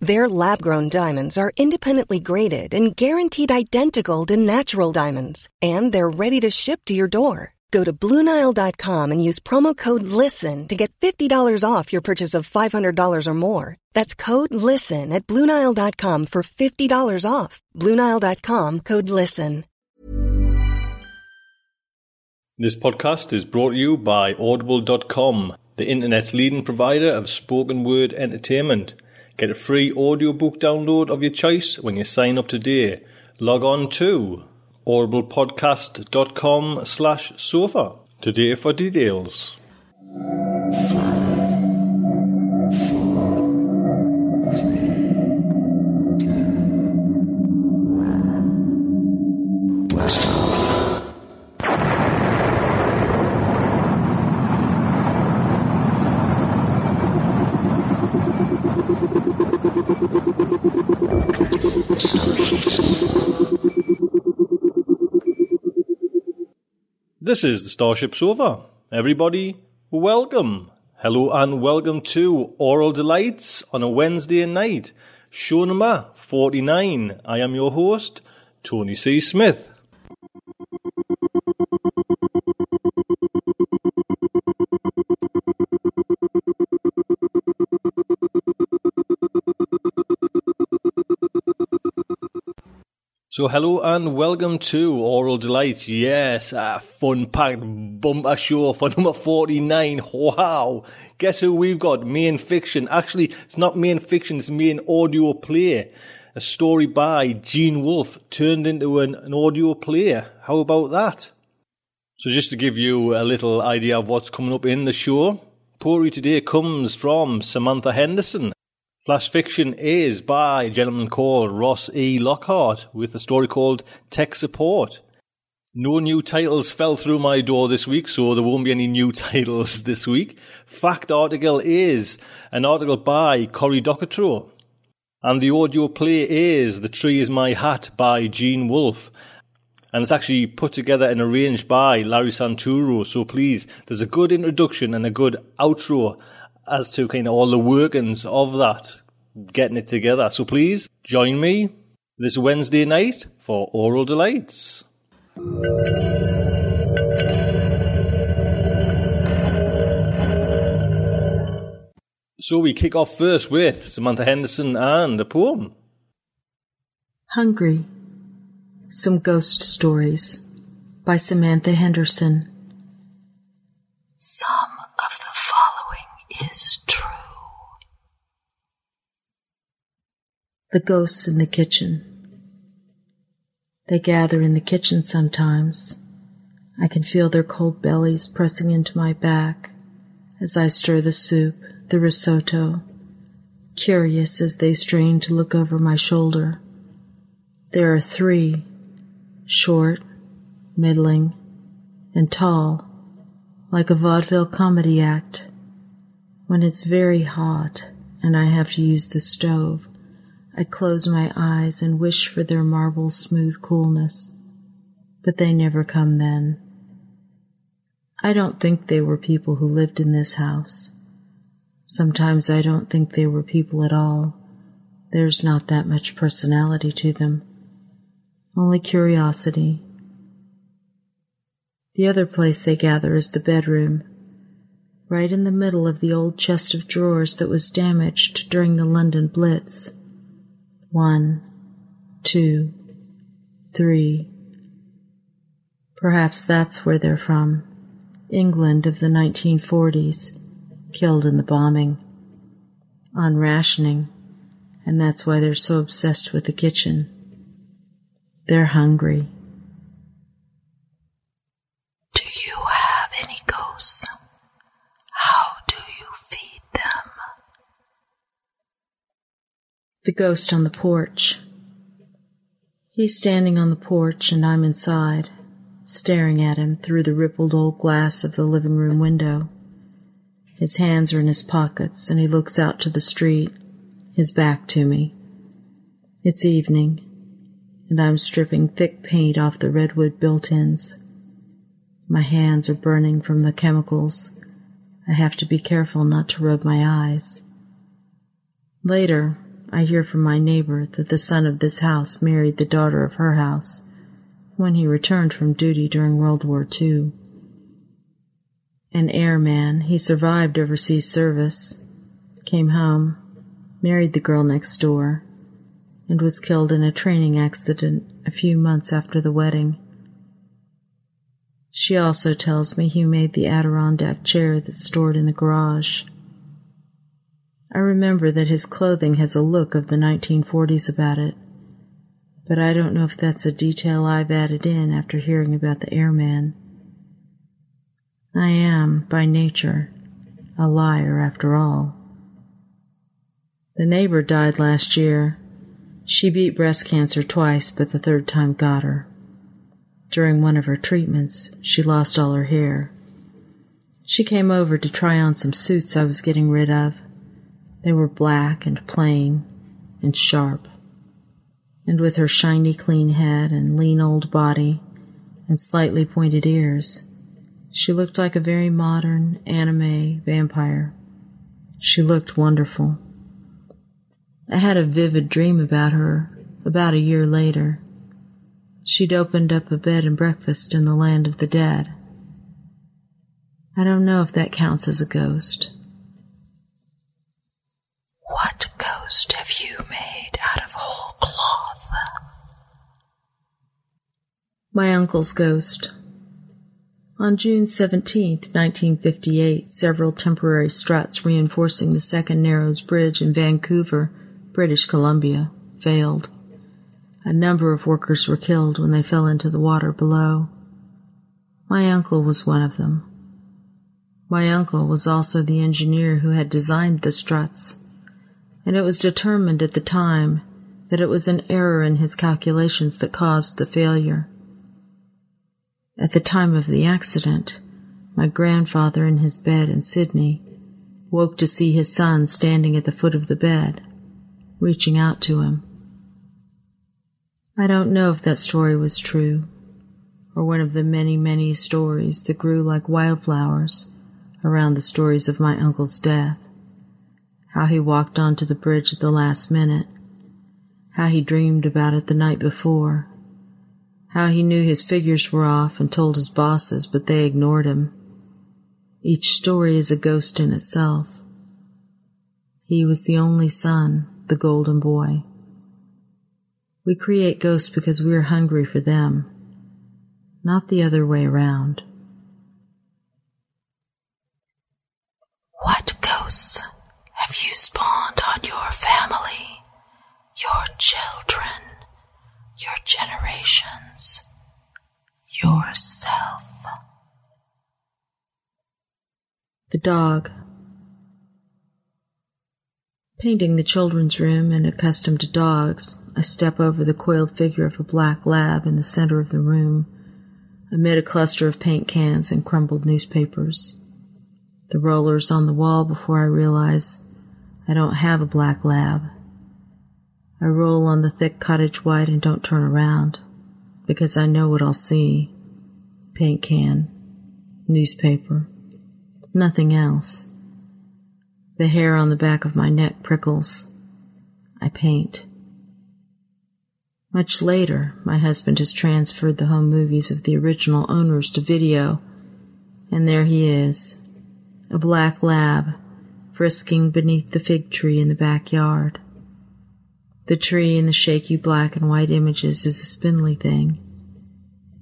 Their lab grown diamonds are independently graded and guaranteed identical to natural diamonds, and they're ready to ship to your door. Go to BlueNile.com and use promo code LISTEN to get $50 off your purchase of $500 or more. That's code LISTEN at BlueNile.com for $50 off. BlueNile.com code LISTEN. This podcast is brought to you by Audible.com, the internet's leading provider of spoken word entertainment. Get a free audiobook download of your choice when you sign up today. Log on to audiblepodcast.com slash sofa today for details. This is the Starship Sofa. Everybody, welcome. Hello and welcome to Aural Delights on a Wednesday night. Show number 49. I am your host, Tony C. Smith. So, hello and welcome to Aural Delight. Yes, a fun packed bumper show for number 49. Wow. Guess who we've got? Main fiction. Actually, it's not main fiction, it's main audio play. A story by Gene Wolfe turned into an, an audio play. How about that? So, just to give you a little idea of what's coming up in the show, Poetry today comes from Samantha Henderson. Flash Fiction is by a gentleman called Ross E. Lockhart with a story called Tech Support. No new titles fell through my door this week, so there won't be any new titles this week. Fact article is an article by Cory Doctorow. And the audio play is The Tree is My Hat by Gene Wolfe. And it's actually put together and arranged by Larry Santoro. So please, there's a good introduction and a good outro as to kind of all the workings of that, getting it together. So please join me this Wednesday night for Aural Delights. So we kick off first with Samantha Henderson and a poem. Hungry. Some Ghost Stories by Samantha Henderson. Some is true. The ghosts in the kitchen. They gather in the kitchen sometimes. I can feel their cold bellies pressing into my back as I stir the soup, the risotto, curious as they strain to look over my shoulder. There are three short, middling, and tall, like a vaudeville comedy act. When it's very hot and I have to use the stove, I close my eyes and wish for their marble smooth coolness, but they never come then. I don't think they were people who lived in this house. Sometimes I don't think they were people at all. There's not that much personality to them. Only curiosity. The other place they gather is the bedroom, right in the middle of the old chest of drawers that was damaged during the London Blitz. One, two, three. Perhaps that's where they're from. England of the 1940s, killed in the bombing. On rationing, and that's why they're so obsessed with the kitchen. They're hungry. Do you have any ghosts? How do you feed them? The ghost on the porch. He's standing on the porch and I'm inside, staring at him through the rippled old glass of the living room window. His hands are in his pockets and he looks out to the street, his back to me. It's evening, and I'm stripping thick paint off the redwood built ins. My hands are burning from the chemicals. I have to be careful not to rub my eyes. Later, I hear from my neighbor that the son of this house married the daughter of her house when he returned from duty during World War II. An airman, he survived overseas service, came home, married the girl next door, and was killed in a training accident a few months after the wedding. She also tells me he made the Adirondack chair that's stored in the garage. I remember that his clothing has a look of the 1940s about it, but I don't know if that's a detail I've added in after hearing about the airman. I am, by nature, a liar after all. The neighbor died last year. She beat breast cancer twice, but the third time got her. During one of her treatments, she lost all her hair. She came over to try on some suits I was getting rid of. They were black and plain and sharp. And with her shiny clean head and lean old body and slightly pointed ears, she looked like a very modern anime vampire. She looked wonderful. I had a vivid dream about her about a year later. She'd opened up a bed and breakfast in the land of the dead. I don't know if that counts as a ghost. What ghost have you made out of whole cloth? My uncle's ghost. On June 17, 1958, several temporary struts reinforcing the Second Narrows Bridge in Vancouver British Columbia, failed. A number of workers were killed when they fell into the water below. My uncle was one of them. My uncle was also the engineer who had designed the struts, and it was determined at the time that it was an error in his calculations that caused the failure. At the time of the accident, my grandfather in his bed in Sydney woke to see his son standing at the foot of the bed reaching out to him. I don't know if that story was true, or one of the many, many stories that grew like wildflowers around the stories of my uncle's death. How he walked onto the bridge at the last minute, how he dreamed about it the night before, how he knew his figures were off and told his bosses, but they ignored him. Each story is a ghost in itself. He was the only son the golden boy. We create ghosts because we are hungry for them, not the other way around. What ghosts have you spawned on your family, your children, generations, yourself? The dog Painting the children's room and accustomed to dogs, I step over the coiled figure of a black lab in the center of the room, amid a cluster of paint cans and crumbled newspapers. The rollers on the wall before I realize I don't have a black lab. I roll on the thick cottage white and don't turn around because I know what I'll see. Paint can, newspaper, nothing else. The hair on the back of my neck prickles. I paint. Much later, my husband has transferred the home movies of the original owners to video, and there he is, a black lab, frisking beneath the fig tree in the backyard. The tree in the shaky black and white images is a spindly thing.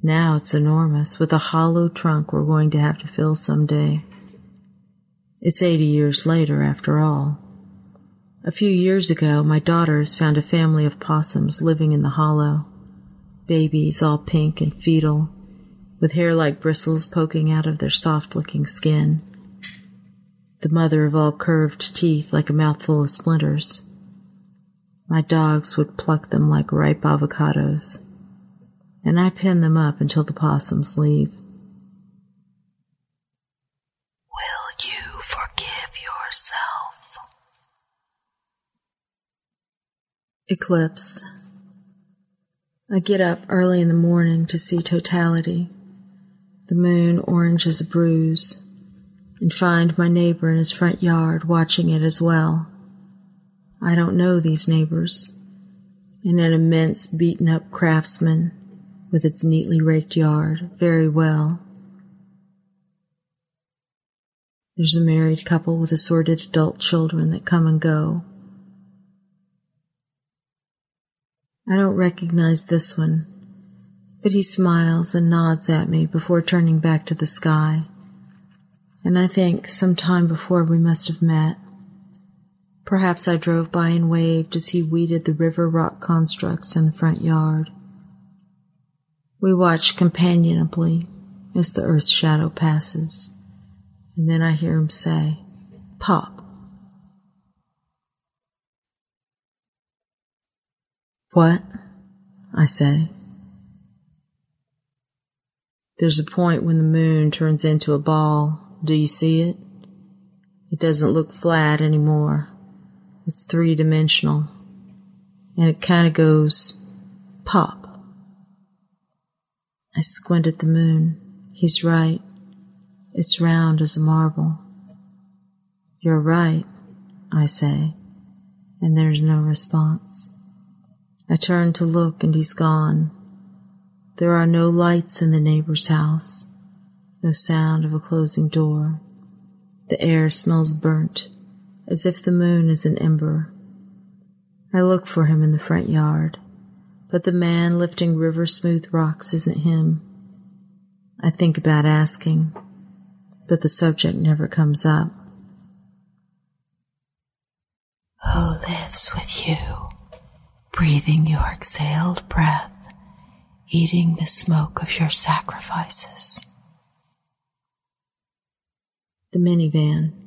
Now it's enormous, with a hollow trunk we're going to have to fill some day. It's 80 years later, after all. A few years ago, my daughters found a family of possums living in the hollow. Babies, all pink and fetal, with hair like bristles poking out of their soft looking skin. The mother of all curved teeth like a mouthful of splinters. My dogs would pluck them like ripe avocados. and I pin them up until the possums leave. Will you forgive yourself? Eclipse. I get up early in the morning to see totality, the moon orange as a bruise, and find my neighbor in his front yard watching it as well. I don't know these neighbors, and an immense beaten up craftsman with its neatly raked yard very well. There's a married couple with assorted adult children that come and go. I don't recognize this one, but he smiles and nods at me before turning back to the sky. And I think some time before we must have met. Perhaps I drove by and waved as he weeded the river rock constructs in the front yard. We watch companionably as the earth's shadow passes, and then I hear him say, Pop. What? I say. There's a point when the moon turns into a ball. Do you see it? It doesn't look flat anymore. It's three dimensional. And it kind of goes pop. I squint at the moon. He's right. It's round as a marble. You're right, I say, and there's no response. I turn to look and he's gone. There are no lights in the neighbor's house, no sound of a closing door. The air smells burnt, as if the moon is an ember. I look for him in the front yard, but the man lifting river smooth rocks isn't him. I think about asking, but the subject never comes up. Who lives with you? breathing your exhaled breath, eating the smoke of your sacrifices. The minivan.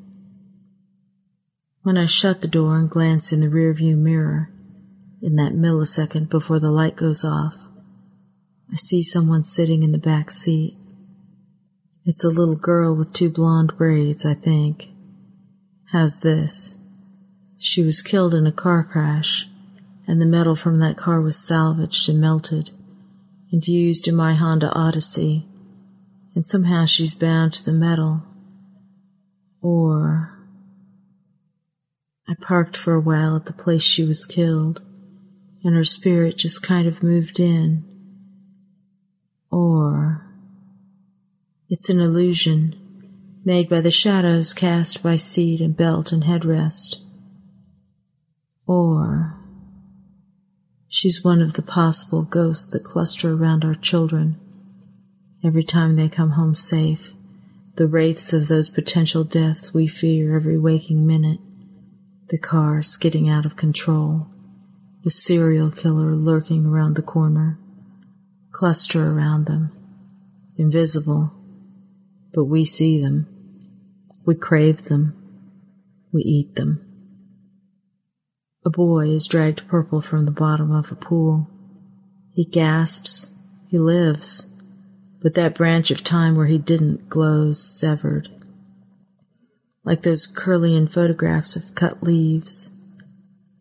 When I shut the door and glance in the rearview mirror, in that millisecond before the light goes off, I see someone sitting in the back seat. It's a little girl with two blonde braids, I think. How's this? She was killed in a car crash and the metal from that car was salvaged and melted and used in my Honda Odyssey, and somehow she's bound to the metal. Or I parked for a while at the place she was killed, and her spirit just kind of moved in. Or it's an illusion made by the shadows cast by seat and belt and headrest. Or She's one of the possible ghosts that cluster around our children. Every time they come home safe, the wraiths of those potential deaths we fear every waking minute, the car skidding out of control, the serial killer lurking around the corner, cluster around them, invisible, but we see them, we crave them, we eat them. A boy is dragged purple from the bottom of a pool. He gasps. He lives. But that branch of time where he didn't glows severed. Like those Kirlian photographs of cut leaves.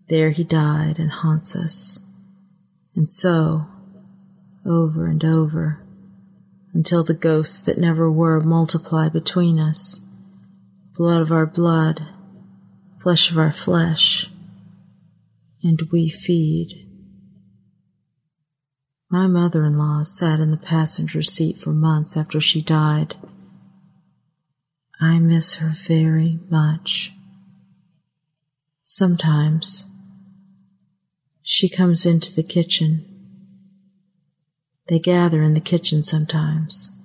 There he died and haunts us. And so, over and over, until the ghosts that never were multiply between us. Blood of our blood, flesh of our flesh and we feed. My mother in law sat in the passenger seat for months after she died. I miss her very much. Sometimes she comes into the kitchen. They gather in the kitchen sometimes.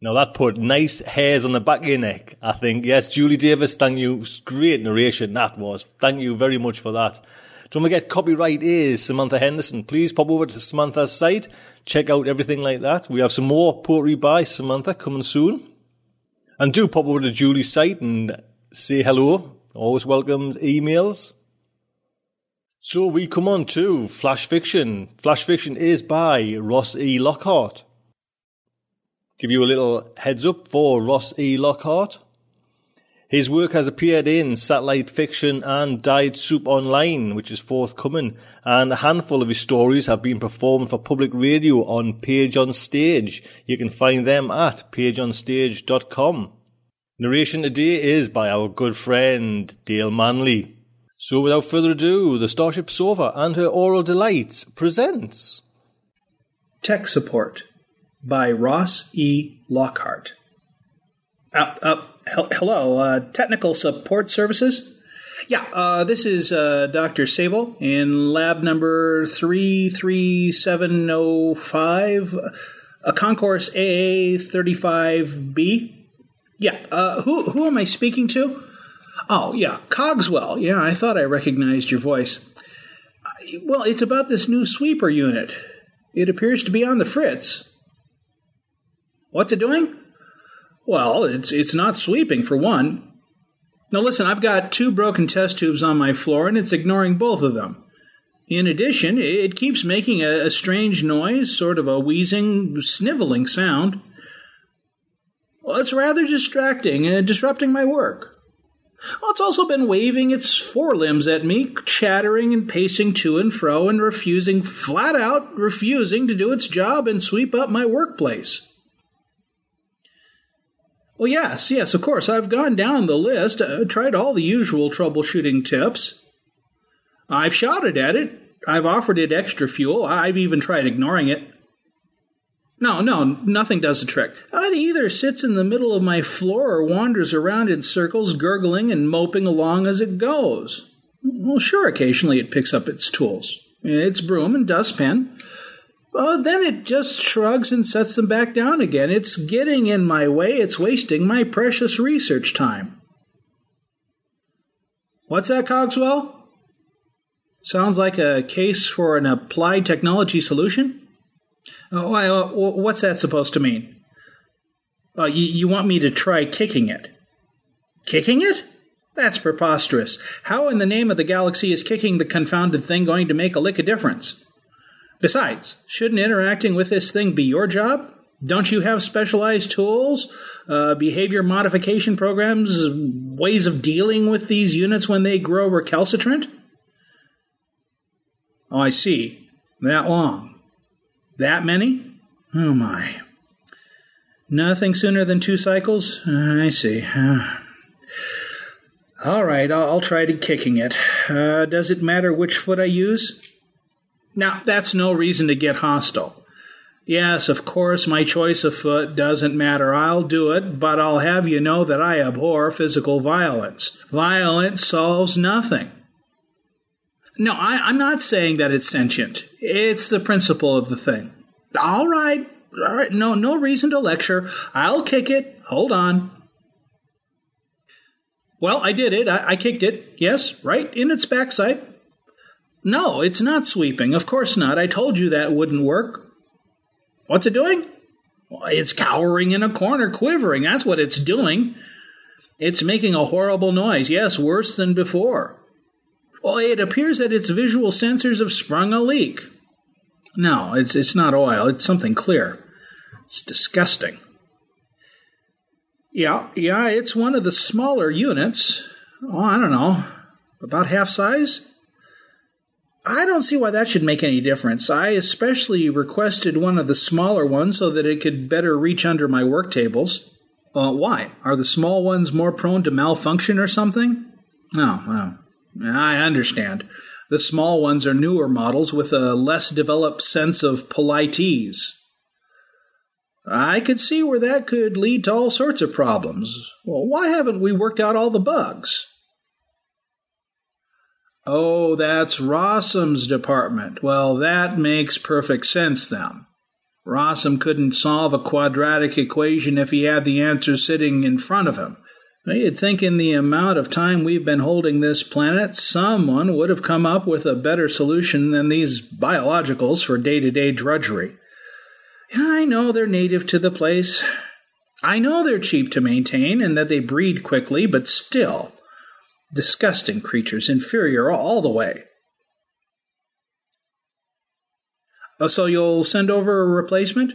Now that put nice hairs on the back of your neck, I think. Yes, Julie Davis, thank you. Great narration that was. Thank you very much for that. Don't forget, copyright is Samantha Henderson. Please pop over to Samantha's site, check out everything like that. We have some more poetry by Samantha coming soon. And do pop over to Julie's site and say hello. Always welcome emails. So we come on to Flash Fiction. Flash Fiction is by Ross E. Lockhart. Give you a little heads up for Ross E. Lockhart. His work has appeared in Satellite Fiction and Died Soup Online, which is forthcoming, and a handful of his stories have been performed for public radio on Page on Stage. You can find them at pageonstage.com. Narration today is by our good friend Dale Manley. So without further ado, the Starship Sofa and her Aural Delights presents Tech Support by Ross E. Lockhart. Uh, uh, hello, uh, Technical Support Services? Yeah, uh, this is uh, Dr. Sable in lab number 33705, a concourse AA35B. Yeah, uh, who, who am I speaking to? Oh, yeah, Cogswell. Yeah, I thought I recognized your voice. Well, it's about this new sweeper unit. It appears to be on the fritz. What's it doing? Well, it's it's not sweeping for one. Now listen, I've got two broken test tubes on my floor and it's ignoring both of them. In addition, it keeps making a, a strange noise, sort of a wheezing, sniveling sound. Well, it's rather distracting and disrupting my work. Well, it's also been waving its forelimbs at me, chattering and pacing to and fro, and refusing, flat out refusing to do its job and sweep up my workplace. Well, yes, yes, of course. I've gone down the list, uh, tried all the usual troubleshooting tips. I've shouted at it. I've offered it extra fuel. I've even tried ignoring it. No, no, nothing does the trick. It either sits in the middle of my floor or wanders around in circles, gurgling and moping along as it goes. Well, sure, occasionally it picks up its tools its broom and dustpan, well, then it just shrugs and sets them back down again. It's getting in my way. It's wasting my precious research time. What's that, Cogswell? Sounds like a case for an applied technology solution? Oh, uh, what's that supposed to mean? Oh, you, you want me to try kicking it? Kicking it? That's preposterous. How in the name of the galaxy is kicking the confounded thing going to make a lick of difference? Besides, shouldn't interacting with this thing be your job? Don't you have specialized tools, uh, behavior modification programs, ways of dealing with these units when they grow recalcitrant? Oh, I see. That long. That many? Oh my. Nothing sooner than two cycles? Uh, I see. Uh, all right, I'll, I'll, try to kicking it. Uh, does it matter which foot I use? Now, that's no reason to get hostile. Yes, of course, my choice of foot doesn't matter. I'll do it, but I'll have you know that I abhor physical violence. Violence solves nothing. No, I, am not saying that it's sentient. It's the principle of the thing. All right, all right. No, no reason to lecture. I'll kick it. Hold on. Well, I did it. I, I kicked it. Yes, right in its backside. No, it's not sweeping. Of course not. I told you that wouldn't work. What's it doing? Well, it's cowering in a corner, quivering. That's what it's doing. It's making a horrible noise. Yes, worse than before. Well, it appears that its visual sensors have sprung a leak. No, it's, it's not oil. It's something clear. It's disgusting. Yeah, yeah, it's one of the smaller units. Oh, I don't know. About half size? I don't see why that should make any difference. I especially requested one of the smaller ones so that it could better reach under my work tables. Uh, why? Are the small ones more prone to malfunction or something? No, no. I understand. The small ones are newer models with a less developed sense of politesse. I could see where that could lead to all sorts of problems. Well, why haven't we worked out all the bugs? Oh, that's Rossum's department. Well, that makes perfect sense then. Rossum couldn't solve a quadratic equation if he had the answer sitting in front of him. You'd think in the amount of time we've been holding this planet, someone would have come up with a better solution than these biologicals for day to day drudgery. I know they're native to the place. I know they're cheap to maintain and that they breed quickly, but still, disgusting creatures, inferior all the way. Oh, so you'll send over a replacement?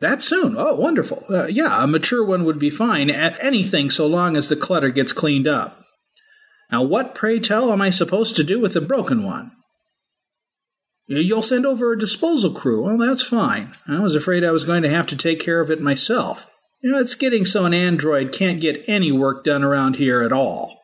That soon? Oh, wonderful. Uh, yeah, a mature one would be fine. Anything so long as the clutter gets cleaned up. Now, what, pray tell, am I supposed to do with the broken one? You'll send over a disposal crew. Well, that's fine. I was afraid I was going to have to take care of it myself. You know, it's getting so an android can't get any work done around here at all.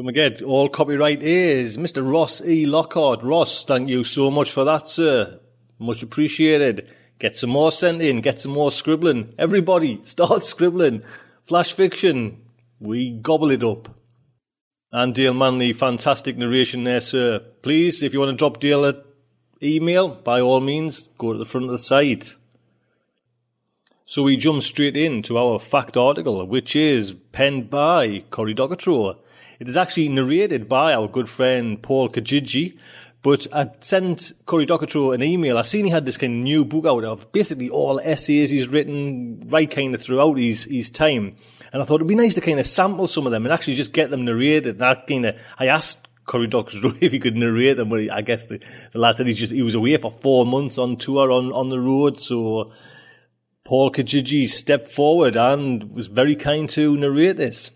Don't forget, all copyright is Mr. Ross E. Lockhart. Ross, thank you so much for that, sir. Much appreciated. Get some more sent in, get some more scribbling. Everybody, start scribbling. Flash fiction, we gobble it up. And Dale Manley, fantastic narration there, sir. Please, if you want to drop Dale an email, by all means, go to the front of the site. So we jump straight into our fact article, which is penned by Cory Doctorow. It is actually narrated by our good friend Paul Kijiji, but I sent Cory Doctorow an email. I seen he had this kind of new book out of basically all essays he's written right kind of throughout his, his time. And I thought it'd be nice to kind of sample some of them and actually just get them narrated. And I kind of, I asked Cory Doctorow if he could narrate them, but I guess the, the lad said he just, he was away for four months on tour on, on the road. So Paul Kijiji stepped forward and was very kind to narrate this.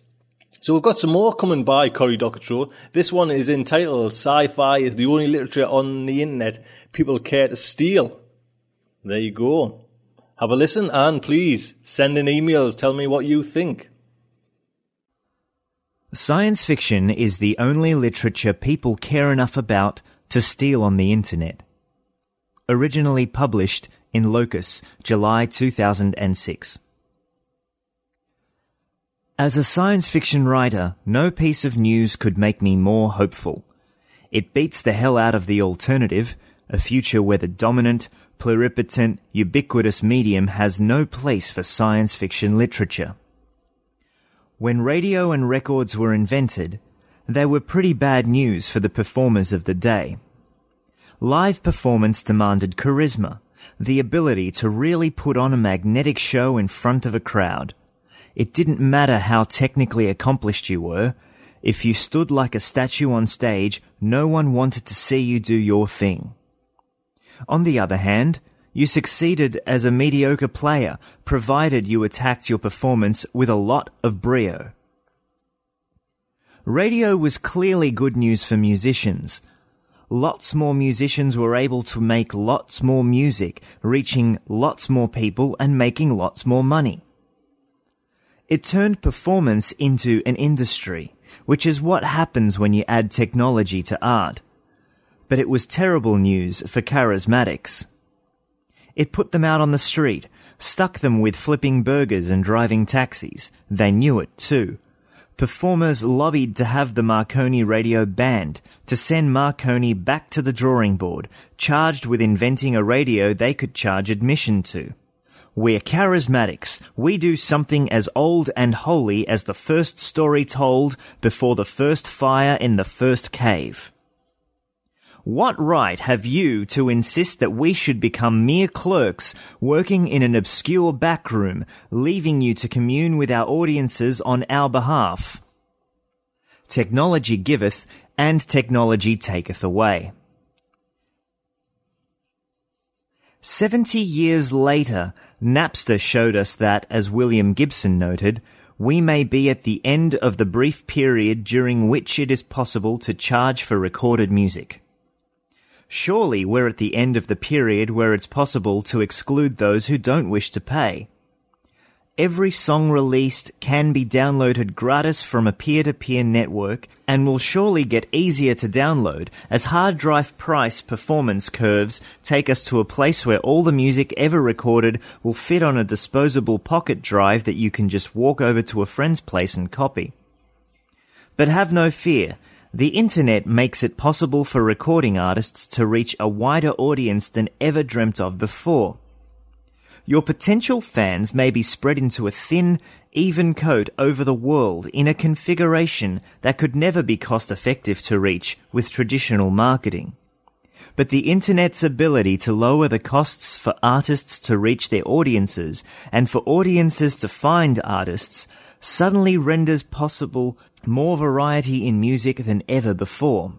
So we've got some more coming by Cory Doctorow. This one is entitled Sci-Fi is the only literature on the internet people care to steal. There you go. Have a listen and please send in emails. Tell me what you think. Science fiction is the only literature people care enough about to steal on the internet. Originally published in Locus, July 2006. As a science fiction writer, no piece of news could make me more hopeful. It beats the hell out of the alternative, a future where the dominant, pluripotent, ubiquitous medium has no place for science fiction literature. When radio and records were invented, they were pretty bad news for the performers of the day. Live performance demanded charisma, the ability to really put on a magnetic show in front of a crowd. It didn't matter how technically accomplished you were. If you stood like a statue on stage, no one wanted to see you do your thing. On the other hand, you succeeded as a mediocre player, provided you attacked your performance with a lot of brio. Radio was clearly good news for musicians. Lots more musicians were able to make lots more music, reaching lots more people and making lots more money. It turned performance into an industry, which is what happens when you add technology to art. But it was terrible news for charismatics. It put them out on the street, stuck them with flipping burgers and driving taxis. They knew it too. Performers lobbied to have the Marconi radio banned, to send Marconi back to the drawing board, charged with inventing a radio they could charge admission to. We're charismatics. We do something as old and holy as the first story told before the first fire in the first cave. What right have you to insist that we should become mere clerks working in an obscure backroom, leaving you to commune with our audiences on our behalf? Technology giveth and technology taketh away. Seventy years later, Napster showed us that, as William Gibson noted, we may be at the end of the brief period during which it is possible to charge for recorded music. Surely we're at the end of the period where it's possible to exclude those who don't wish to pay every song released can be downloaded gratis from a peer-to-peer network and will surely get easier to download as hard drive price performance curves take us to a place where all the music ever recorded will fit on a disposable pocket drive that you can just walk over to a friend's place and copy. But have no fear. The internet makes it possible for recording artists to reach a wider audience than ever dreamt of before. Your potential fans may be spread into a thin, even coat over the world in a configuration that could never be cost effective to reach with traditional marketing. But the internet's ability to lower the costs for artists to reach their audiences and for audiences to find artists suddenly renders possible more variety in music than ever before.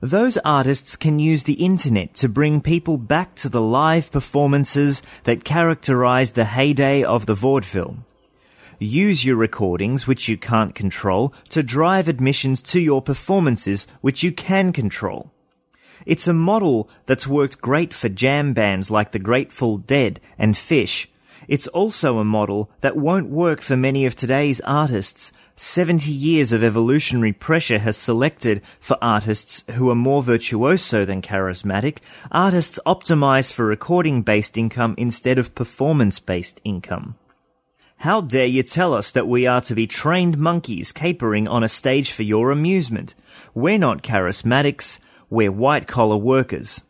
Those artists can use the internet to bring people back to the live performances that characterized the heyday of the vaudeville. Use your recordings, which you can't control, to drive admissions to your performances, which you can control. It's a model that's worked great for jam bands like the Grateful Dead and Phish. It's also a model that won't work for many of today's artists 70 years of evolutionary pressure has selected for artists who are more virtuoso than charismatic, artists optimize for recording based income instead of performance based income. How dare you tell us that we are to be trained monkeys capering on a stage for your amusement? We're not charismatics, we're white collar workers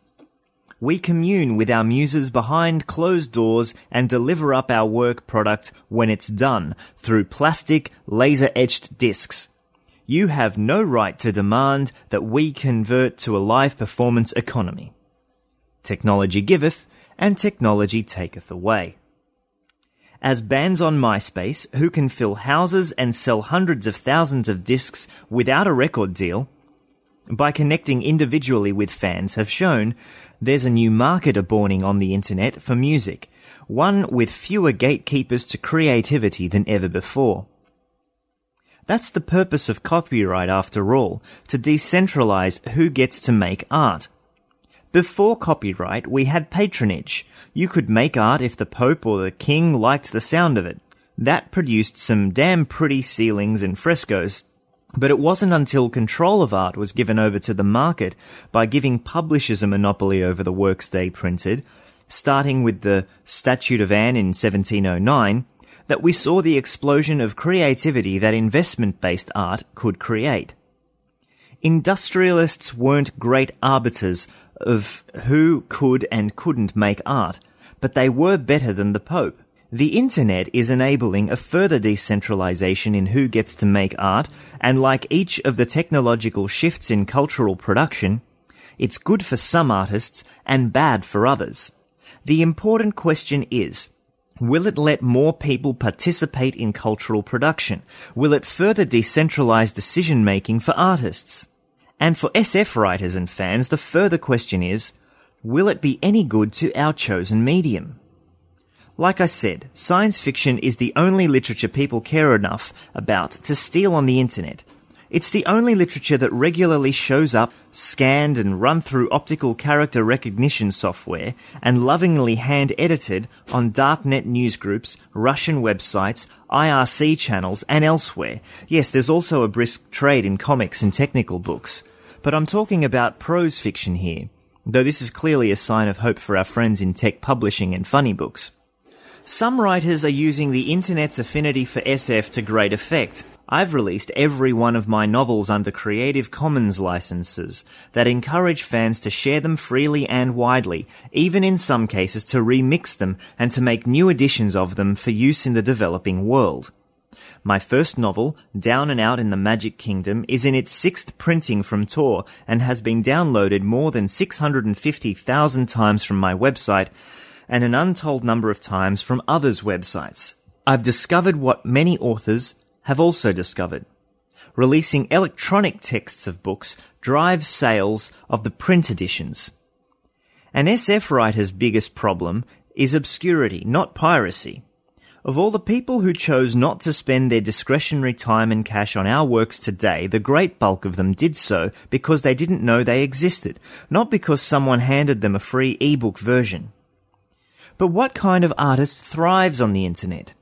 we commune with our muses behind closed doors and deliver up our work product when it's done through plastic laser etched discs. You have no right to demand that we convert to a live performance economy. Technology giveth and technology taketh away. As bands on MySpace who can fill houses and sell hundreds of thousands of discs without a record deal, by connecting individually with fans have shown there's a new market aborning on the internet for music, one with fewer gatekeepers to creativity than ever before. That's the purpose of copyright after all, to decentralize who gets to make art. Before copyright, we had patronage. You could make art if the Pope or the King liked the sound of it. That produced some damn pretty ceilings and frescoes, but it wasn't until control of art was given over to the market by giving publishers a monopoly over the works they printed, starting with the Statute of Anne in 1709, that we saw the explosion of creativity that investment based art could create. Industrialists weren't great arbiters of who could and couldn't make art, but they were better than the Pope. The internet is enabling a further decentralization in who gets to make art, and like each of the technological shifts in cultural production, it's good for some artists and bad for others. The important question is, Will it let more people participate in cultural production? Will it further decentralize decision making for artists? And for SF writers and fans, the further question is, will it be any good to our chosen medium? Like I said, science fiction is the only literature people care enough about to steal on the internet. It's the only literature that regularly shows up, scanned and run through optical character recognition software, and lovingly hand edited on darknet newsgroups, Russian websites, IRC channels, and elsewhere. Yes, there's also a brisk trade in comics and technical books. But I'm talking about prose fiction here, though this is clearly a sign of hope for our friends in tech publishing and funny books. Some writers are using the internet's affinity for SF to great effect. I've released every one of my novels under Creative Commons licenses that encourage fans to share them freely and widely, even in some cases to remix them and to make new editions of them for use in the developing world. My first novel, Down and Out in the Magic Kingdom, is in its sixth printing from Tor and has been downloaded more than 650,000 times from my website and an untold number of times from others' websites. I've discovered what many authors have also discovered. Releasing electronic texts of books drives sales of the print editions. An SF writer's biggest problem is obscurity, not piracy. Of all the people who chose not to spend their discretionary time and cash on our works today, the great bulk of them did so because they didn't know they existed, not because someone handed them a free ebook version. But what kind of artist thrives on the internet?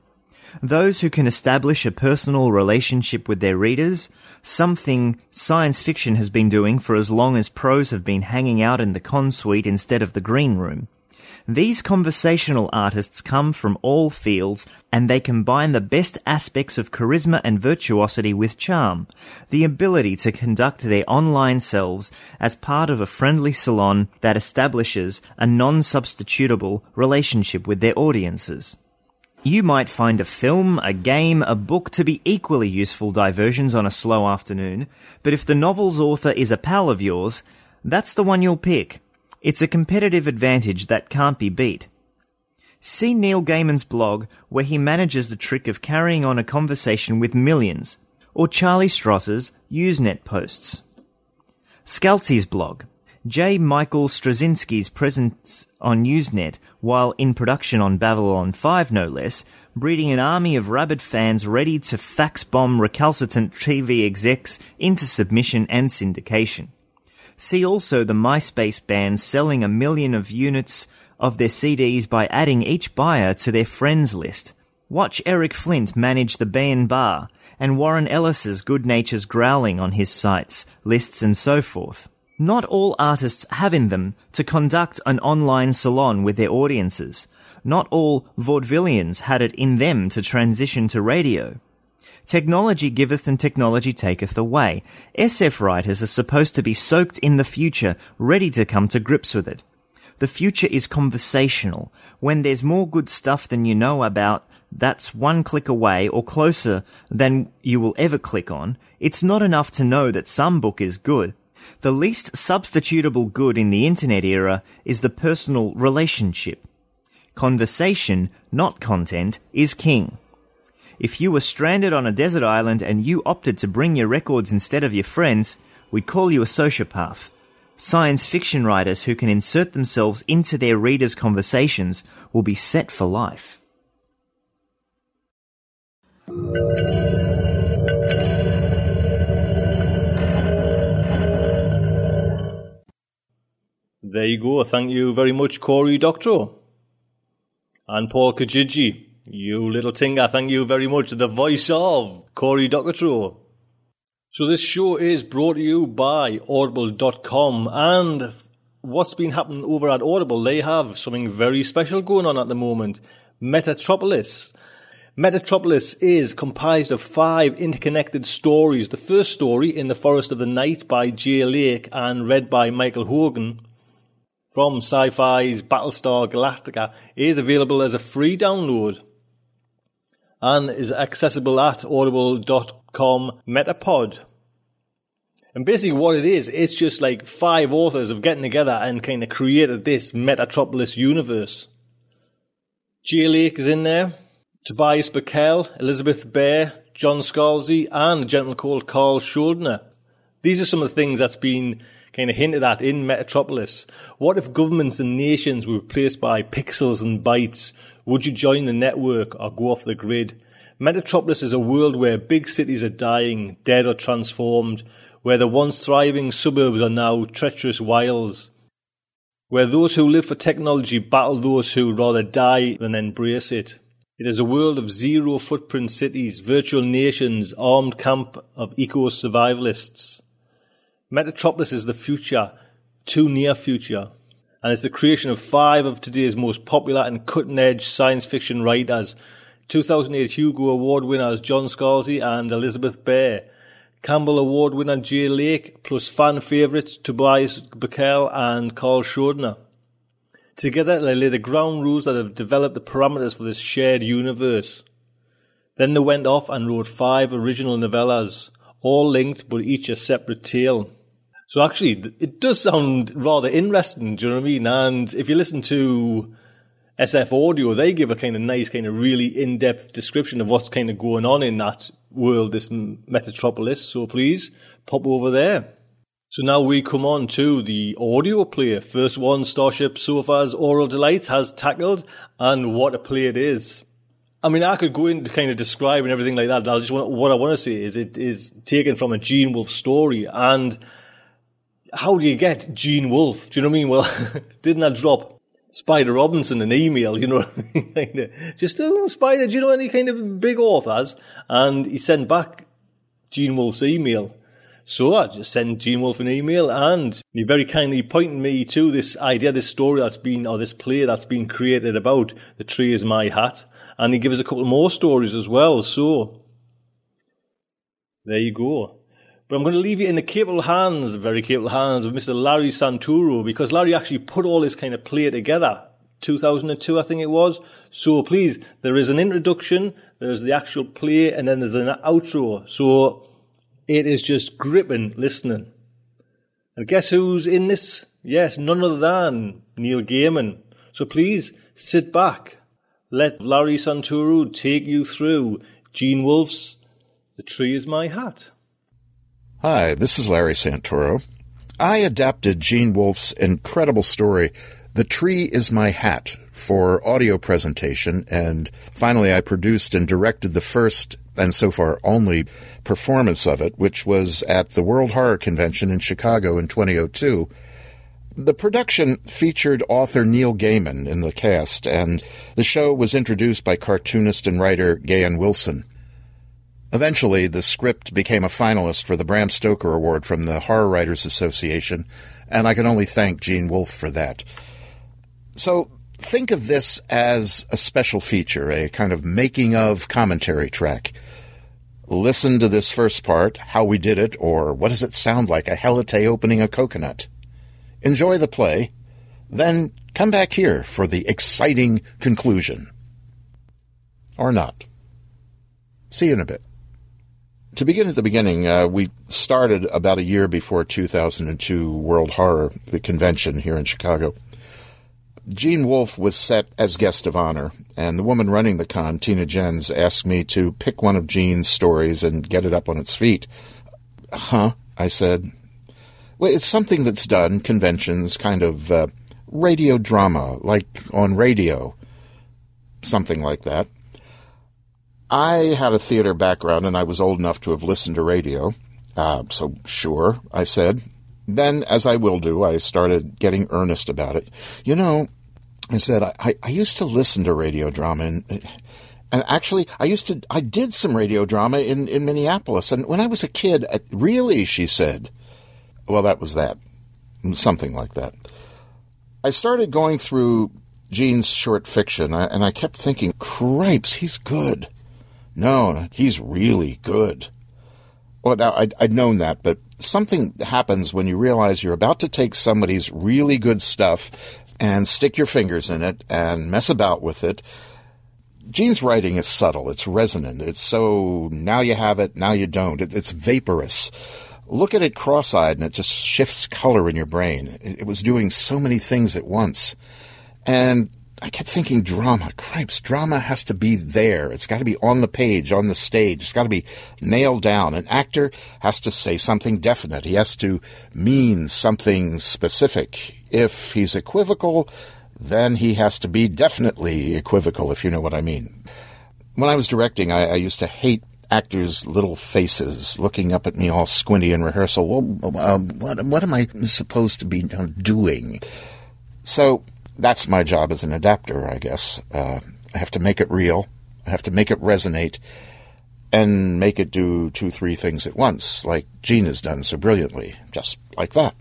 Those who can establish a personal relationship with their readers, something science fiction has been doing for as long as pros have been hanging out in the con suite instead of the green room. These conversational artists come from all fields and they combine the best aspects of charisma and virtuosity with charm, the ability to conduct their online selves as part of a friendly salon that establishes a non-substitutable relationship with their audiences. You might find a film, a game, a book to be equally useful diversions on a slow afternoon, but if the novel's author is a pal of yours, that's the one you'll pick. It's a competitive advantage that can't be beat. See Neil Gaiman's blog where he manages the trick of carrying on a conversation with millions, or Charlie Stross's Usenet posts. Scalzi's blog. J. Michael Straczynski's presence on Usenet while in production on Babylon 5 no less, breeding an army of rabid fans ready to fax bomb recalcitrant TV execs into submission and syndication. See also the MySpace bands selling a million of units of their CDs by adding each buyer to their friends list. Watch Eric Flint manage the Baen Bar and Warren Ellis's Good Nature's growling on his sites, lists and so forth. Not all artists have in them to conduct an online salon with their audiences. Not all vaudevillians had it in them to transition to radio. Technology giveth and technology taketh away. SF writers are supposed to be soaked in the future, ready to come to grips with it. The future is conversational. When there's more good stuff than you know about, that's one click away or closer than you will ever click on. It's not enough to know that some book is good. The least substitutable good in the internet era is the personal relationship. Conversation, not content, is king. If you were stranded on a desert island and you opted to bring your records instead of your friends, we'd call you a sociopath. Science fiction writers who can insert themselves into their readers' conversations will be set for life. There you go. Thank you very much, Cory Doctorow. And Paul Kijiji. You little tinker, thank you very much. The voice of Cory Doctorow. So this show is brought to you by Audible.com and what's been happening over at Audible, they have something very special going on at the moment. Metatropolis. Metatropolis is comprised of five interconnected stories. The first story, In the Forest of the Night by Jay Lake and read by Michael Hogan from Sci-Fi's Battlestar Galactica is available as a free download and is accessible at audible.com metapod. And basically what it is, it's just like five authors of getting together and kind of created this Metatropolis universe. Jay Lake is in there, Tobias Buckell, Elizabeth Bear, John Scalzi, and a gentleman called Carl Schuldner. These are some of the things that's been kind of hinted at in Metatropolis. What if governments and nations were replaced by pixels and bytes? Would you join the network or go off the grid? Metatropolis is a world where big cities are dying, dead or transformed, where the once thriving suburbs are now treacherous wilds, where those who live for technology battle those who rather die than embrace it. It is a world of zero footprint cities, virtual nations, armed camp of eco survivalists. Metatropolis is the future, too near future, and it's the creation of five of today's most popular and cutting edge science fiction writers 2008 Hugo Award winners John Scalzi and Elizabeth Bear, Campbell Award winner Jay Lake, plus fan favourites Tobias Buckell and Karl Schuldner. Together, they lay the ground rules that have developed the parameters for this shared universe. Then they went off and wrote five original novellas, all linked but each a separate tale. So actually, it does sound rather interesting. Do you know what I mean? And if you listen to SF Audio, they give a kind of nice, kind of really in-depth description of what's kind of going on in that world, this metropolis. So please pop over there. So now we come on to the audio player. First one, Starship Sofa's Aural Delight has tackled, and what a play it is. I mean, I could go into kind of describing everything like that. I just want, what I want to say is it is taken from a Gene Wolfe story and how do you get Gene Wolfe? Do you know what I mean? Well, didn't I drop Spider Robinson an email, you know, just, oh, Spider, do you know any kind of big authors? And he sent back Gene Wolfe's email. So I just sent Gene Wolfe an email and he very kindly pointed me to this idea, this story that's been, or this play that's been created about The Tree is My Hat. And he gave us a couple more stories as well. So there you go. But I'm going to leave you in the capable hands, very capable hands of Mr. Larry Santoro, because Larry actually put all this kind of play together. 2002, I think it was. So please, there is an introduction, there's the actual play, and then there's an outro. So it is just gripping listening. And guess who's in this? Yes, none other than Neil Gaiman. So please sit back. Let Larry Santoro take you through Gene Wolfe's The Tree is My Hat. Hi, this is Larry Santoro. I adapted Gene Wolfe's incredible story, The Tree is My Hat, for audio presentation, and finally I produced and directed the first and so far only performance of it, which was at the World Horror Convention in Chicago in 2002. The production featured author Neil Gaiman in the cast, and the show was introduced by cartoonist and writer Gahan Wilson. Eventually, the script became a finalist for the Bram Stoker Award from the Horror Writers Association, and I can only thank Gene Wolfe for that. So, think of this as a special feature, a kind of making of commentary track. Listen to this first part, how we did it, or what does it sound like, a helite opening a coconut. Enjoy the play, then come back here for the exciting conclusion. Or not. See you in a bit. To begin at the beginning, uh, we started about a year before 2002 World Horror, the convention here in Chicago. Gene Wolfe was set as guest of honor, and the woman running the con, Tina Jens, asked me to pick one of Gene's stories and get it up on its feet. Huh? I said. Well, it's something that's done, conventions, kind of uh, radio drama, like on radio. Something like that. I had a theater background, and I was old enough to have listened to radio. Uh, so, sure, I said. Then, as I will do, I started getting earnest about it. You know, I said, I, I used to listen to radio drama and, and actually I used to, I did some radio drama in, in Minneapolis. And when I was a kid, really, she said, well, that was that. Something like that. I started going through Gene's short fiction and I kept thinking, cripes, he's good. No, he's really good. Well, now I'd, I'd known that, but something happens when you realize you're about to take somebody's really good stuff and stick your fingers in it and mess about with it. Gene's writing is subtle. It's resonant. It's so now you have it, now you don't. It, it's vaporous. Look at it cross-eyed and it just shifts color in your brain. It, it was doing so many things at once. And I kept thinking drama. Cripes, drama has to be there. It's got to be on the page, on the stage. It's got to be nailed down. An actor has to say something definite. He has to mean something specific. If he's equivocal, then he has to be definitely equivocal, if you know what I mean. When I was directing, I, I used to hate actors' little faces looking up at me all squinty in rehearsal. Well, um, what, what am I supposed to be doing? So that's my job as an adapter, I guess. Uh, I have to make it real. I have to make it resonate and make it do two, three things at once, like Gene has done so brilliantly, just like that.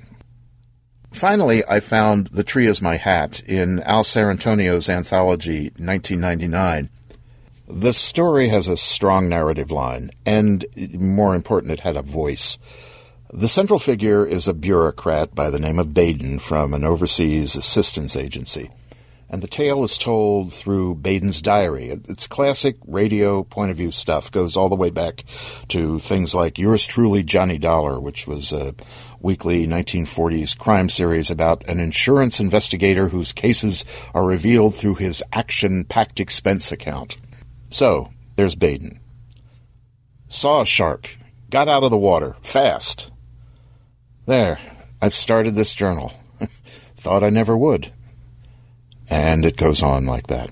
Finally, I found The Tree is My Hat in Al Sarrantonio's anthology, 1999. The story has a strong narrative line, and more important, it had a voice. The central figure is a bureaucrat by the name of Baden from an overseas assistance agency. And the tale is told through Baden's diary. It's classic radio point of view stuff, goes all the way back to things like Yours Truly, Johnny Dollar, which was a weekly 1940s crime series about an insurance investigator whose cases are revealed through his action packed expense account. So, there's Baden. Saw a shark, got out of the water, fast, there, I've started this journal. Thought I never would. And it goes on like that.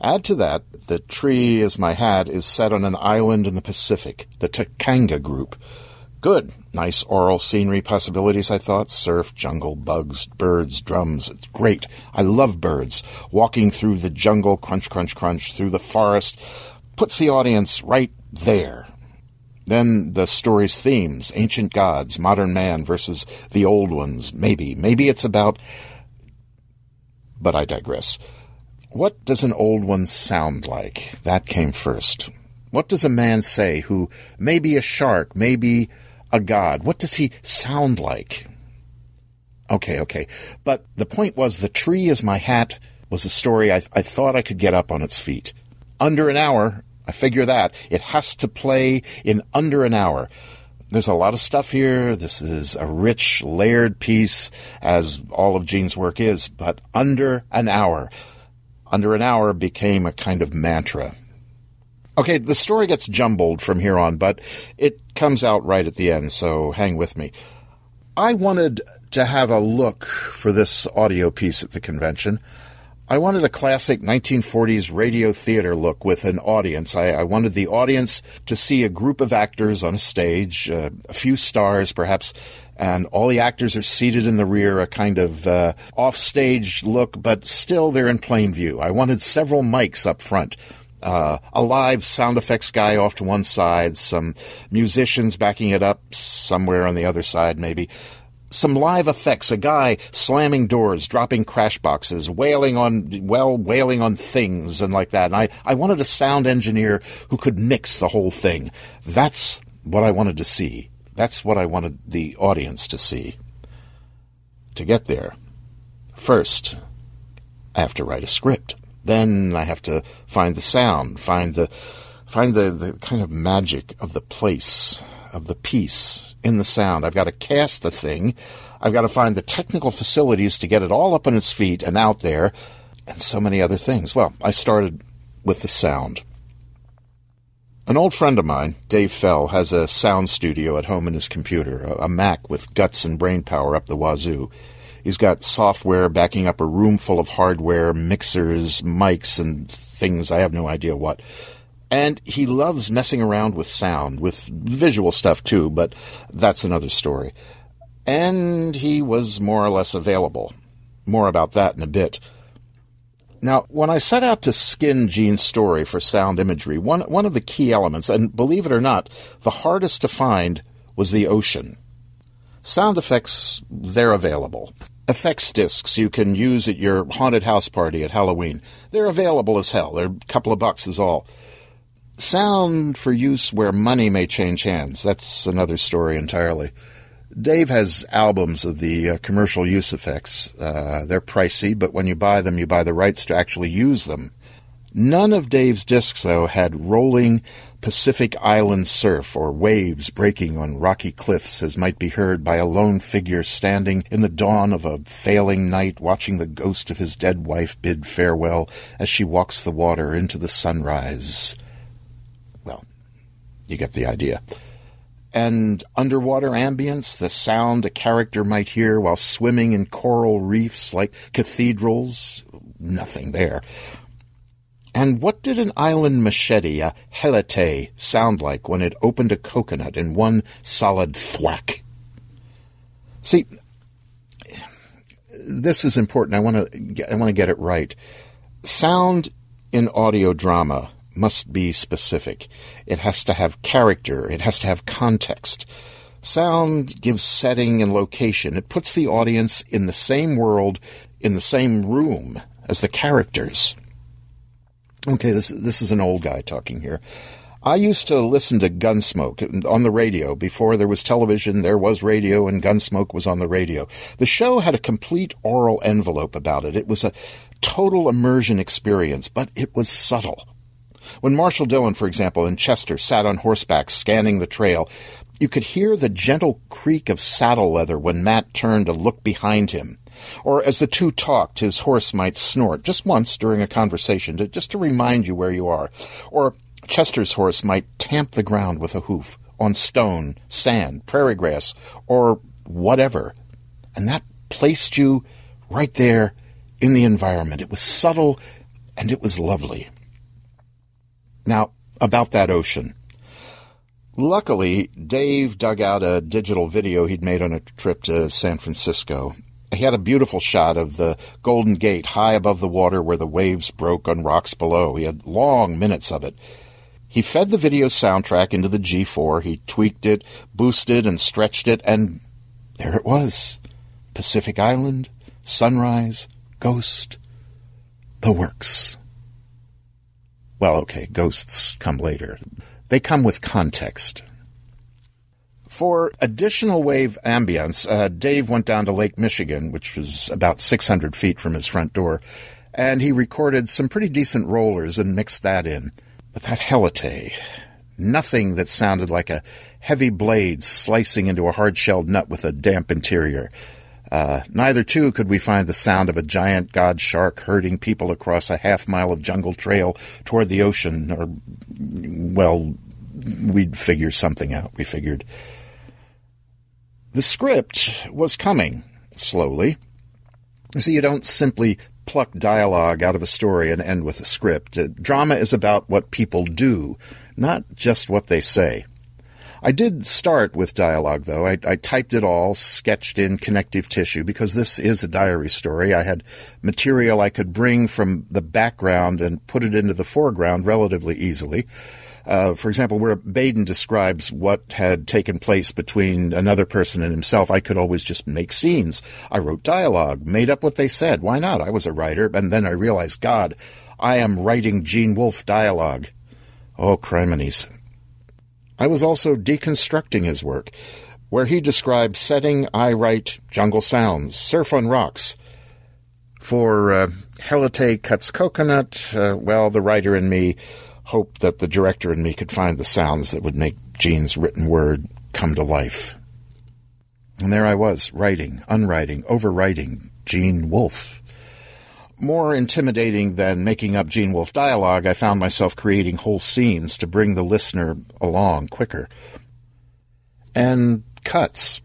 Add to that, the tree is my hat is set on an island in the Pacific, the Takanga group. Good. Nice aural scenery possibilities, I thought. Surf, jungle, bugs, birds, drums. It's great. I love birds. Walking through the jungle, crunch, crunch, crunch, through the forest, puts the audience right there. Then the story's themes ancient gods, modern man versus the old ones. Maybe. Maybe it's about. But I digress. What does an old one sound like? That came first. What does a man say who may be a shark, may be a god? What does he sound like? Okay, okay. But the point was The Tree is My Hat was a story I, I thought I could get up on its feet. Under an hour, I figure that. It has to play in under an hour. There's a lot of stuff here. This is a rich, layered piece, as all of Gene's work is, but under an hour under an hour became a kind of mantra. Okay, the story gets jumbled from here on, but it comes out right at the end, so hang with me. I wanted to have a look for this audio piece at the convention. I wanted a classic 1940s radio theater look with an audience. I, I wanted the audience to see a group of actors on a stage, uh, a few stars, perhaps and all the actors are seated in the rear, a kind of uh, offstage look, but still they're in plain view. I wanted several mics up front. Uh, a live sound effects guy off to one side, some musicians backing it up somewhere on the other side, maybe. Some live effects, a guy slamming doors, dropping crash boxes, wailing on, well, wailing on things and like that. And I, I wanted a sound engineer who could mix the whole thing. That's what I wanted to see. That's what I wanted the audience to see. To get there, first, I have to write a script. Then I have to find the sound, find the find the, the kind of magic of the place, of the piece in the sound. I've got to cast the thing. I've got to find the technical facilities to get it all up on its feet and out there, and so many other things. Well, I started with the sound. An old friend of mine, Dave Fell, has a sound studio at home in his computer, a Mac with guts and brain power up the wazoo. He's got software backing up a room full of hardware, mixers, mics, and things I have no idea what. And he loves messing around with sound, with visual stuff too, but that's another story. And he was more or less available. More about that in a bit. Now, when I set out to skin Gene's story for sound imagery, one, one of the key elements, and believe it or not, the hardest to find was the ocean. Sound effects, they're available. Effects discs you can use at your haunted house party at Halloween. They're available as hell. They're a couple of bucks is all. Sound for use where money may change hands. That's another story entirely. Dave has albums of the uh, commercial use effects. Uh, they're pricey, but when you buy them, you buy the rights to actually use them. None of Dave's discs, though, had rolling Pacific Island surf or waves breaking on rocky cliffs as might be heard by a lone figure standing in the dawn of a failing night watching the ghost of his dead wife bid farewell as she walks the water into the sunrise. You get the idea and underwater ambience, the sound a character might hear while swimming in coral reefs like cathedrals, nothing there. And what did an island machete, a helite, sound like when it opened a coconut in one solid thwack? See, this is important. I want to I want to get it right. Sound in audio drama must be specific. It has to have character. It has to have context. Sound gives setting and location. It puts the audience in the same world, in the same room as the characters. Okay, this, this is an old guy talking here. I used to listen to Gunsmoke on the radio. Before there was television, there was radio, and Gunsmoke was on the radio. The show had a complete aural envelope about it. It was a total immersion experience, but it was subtle. When Marshal Dillon, for example, in Chester sat on horseback scanning the trail, you could hear the gentle creak of saddle leather when Matt turned to look behind him. Or as the two talked, his horse might snort just once during a conversation, to, just to remind you where you are. Or Chester's horse might tamp the ground with a hoof on stone, sand, prairie grass, or whatever. And that placed you right there in the environment. It was subtle and it was lovely. Now, about that ocean. Luckily, Dave dug out a digital video he'd made on a trip to San Francisco. He had a beautiful shot of the Golden Gate high above the water where the waves broke on rocks below. He had long minutes of it. He fed the video soundtrack into the G4, he tweaked it, boosted and stretched it, and there it was. Pacific Island, Sunrise, Ghost, the works. Well, okay, ghosts come later. They come with context. For additional wave ambience, uh, Dave went down to Lake Michigan, which was about 600 feet from his front door, and he recorded some pretty decent rollers and mixed that in. But that Helite, nothing that sounded like a heavy blade slicing into a hard-shelled nut with a damp interior. Uh, neither, too, could we find the sound of a giant god shark herding people across a half mile of jungle trail toward the ocean, or, well, we'd figure something out, we figured. The script was coming, slowly. See, you don't simply pluck dialogue out of a story and end with a script. Uh, drama is about what people do, not just what they say. I did start with dialogue, though. I, I, typed it all, sketched in connective tissue, because this is a diary story. I had material I could bring from the background and put it into the foreground relatively easily. Uh, for example, where Baden describes what had taken place between another person and himself, I could always just make scenes. I wrote dialogue, made up what they said. Why not? I was a writer. And then I realized, God, I am writing Gene Wolfe dialogue. Oh, criminies. I was also deconstructing his work. Where he describes setting, I write jungle sounds, surf on rocks. For uh, Helite Cuts Coconut, uh, well, the writer in me hoped that the director and me could find the sounds that would make Gene's written word come to life. And there I was, writing, unwriting, overwriting Gene Wolfe. More intimidating than making up Gene Wolfe dialogue, I found myself creating whole scenes to bring the listener along quicker. And cuts.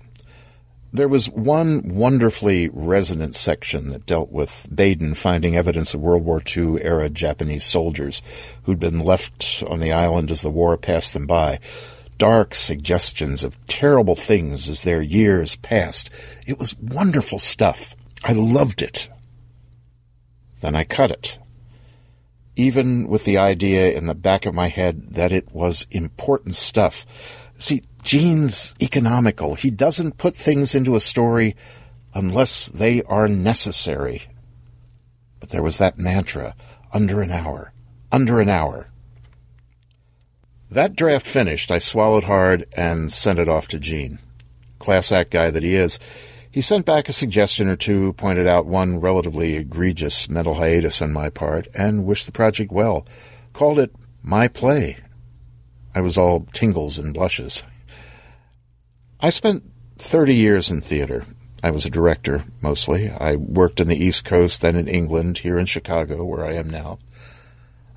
There was one wonderfully resonant section that dealt with Baden finding evidence of World War II era Japanese soldiers who'd been left on the island as the war passed them by. Dark suggestions of terrible things as their years passed. It was wonderful stuff. I loved it. Then I cut it. Even with the idea in the back of my head that it was important stuff. See, Gene's economical. He doesn't put things into a story unless they are necessary. But there was that mantra under an hour, under an hour. That draft finished, I swallowed hard and sent it off to Gene. Class act guy that he is, he sent back a suggestion or two, pointed out one relatively egregious mental hiatus on my part, and wished the project well. Called it my play. I was all tingles and blushes. I spent 30 years in theater. I was a director, mostly. I worked in the East Coast, then in England, here in Chicago, where I am now.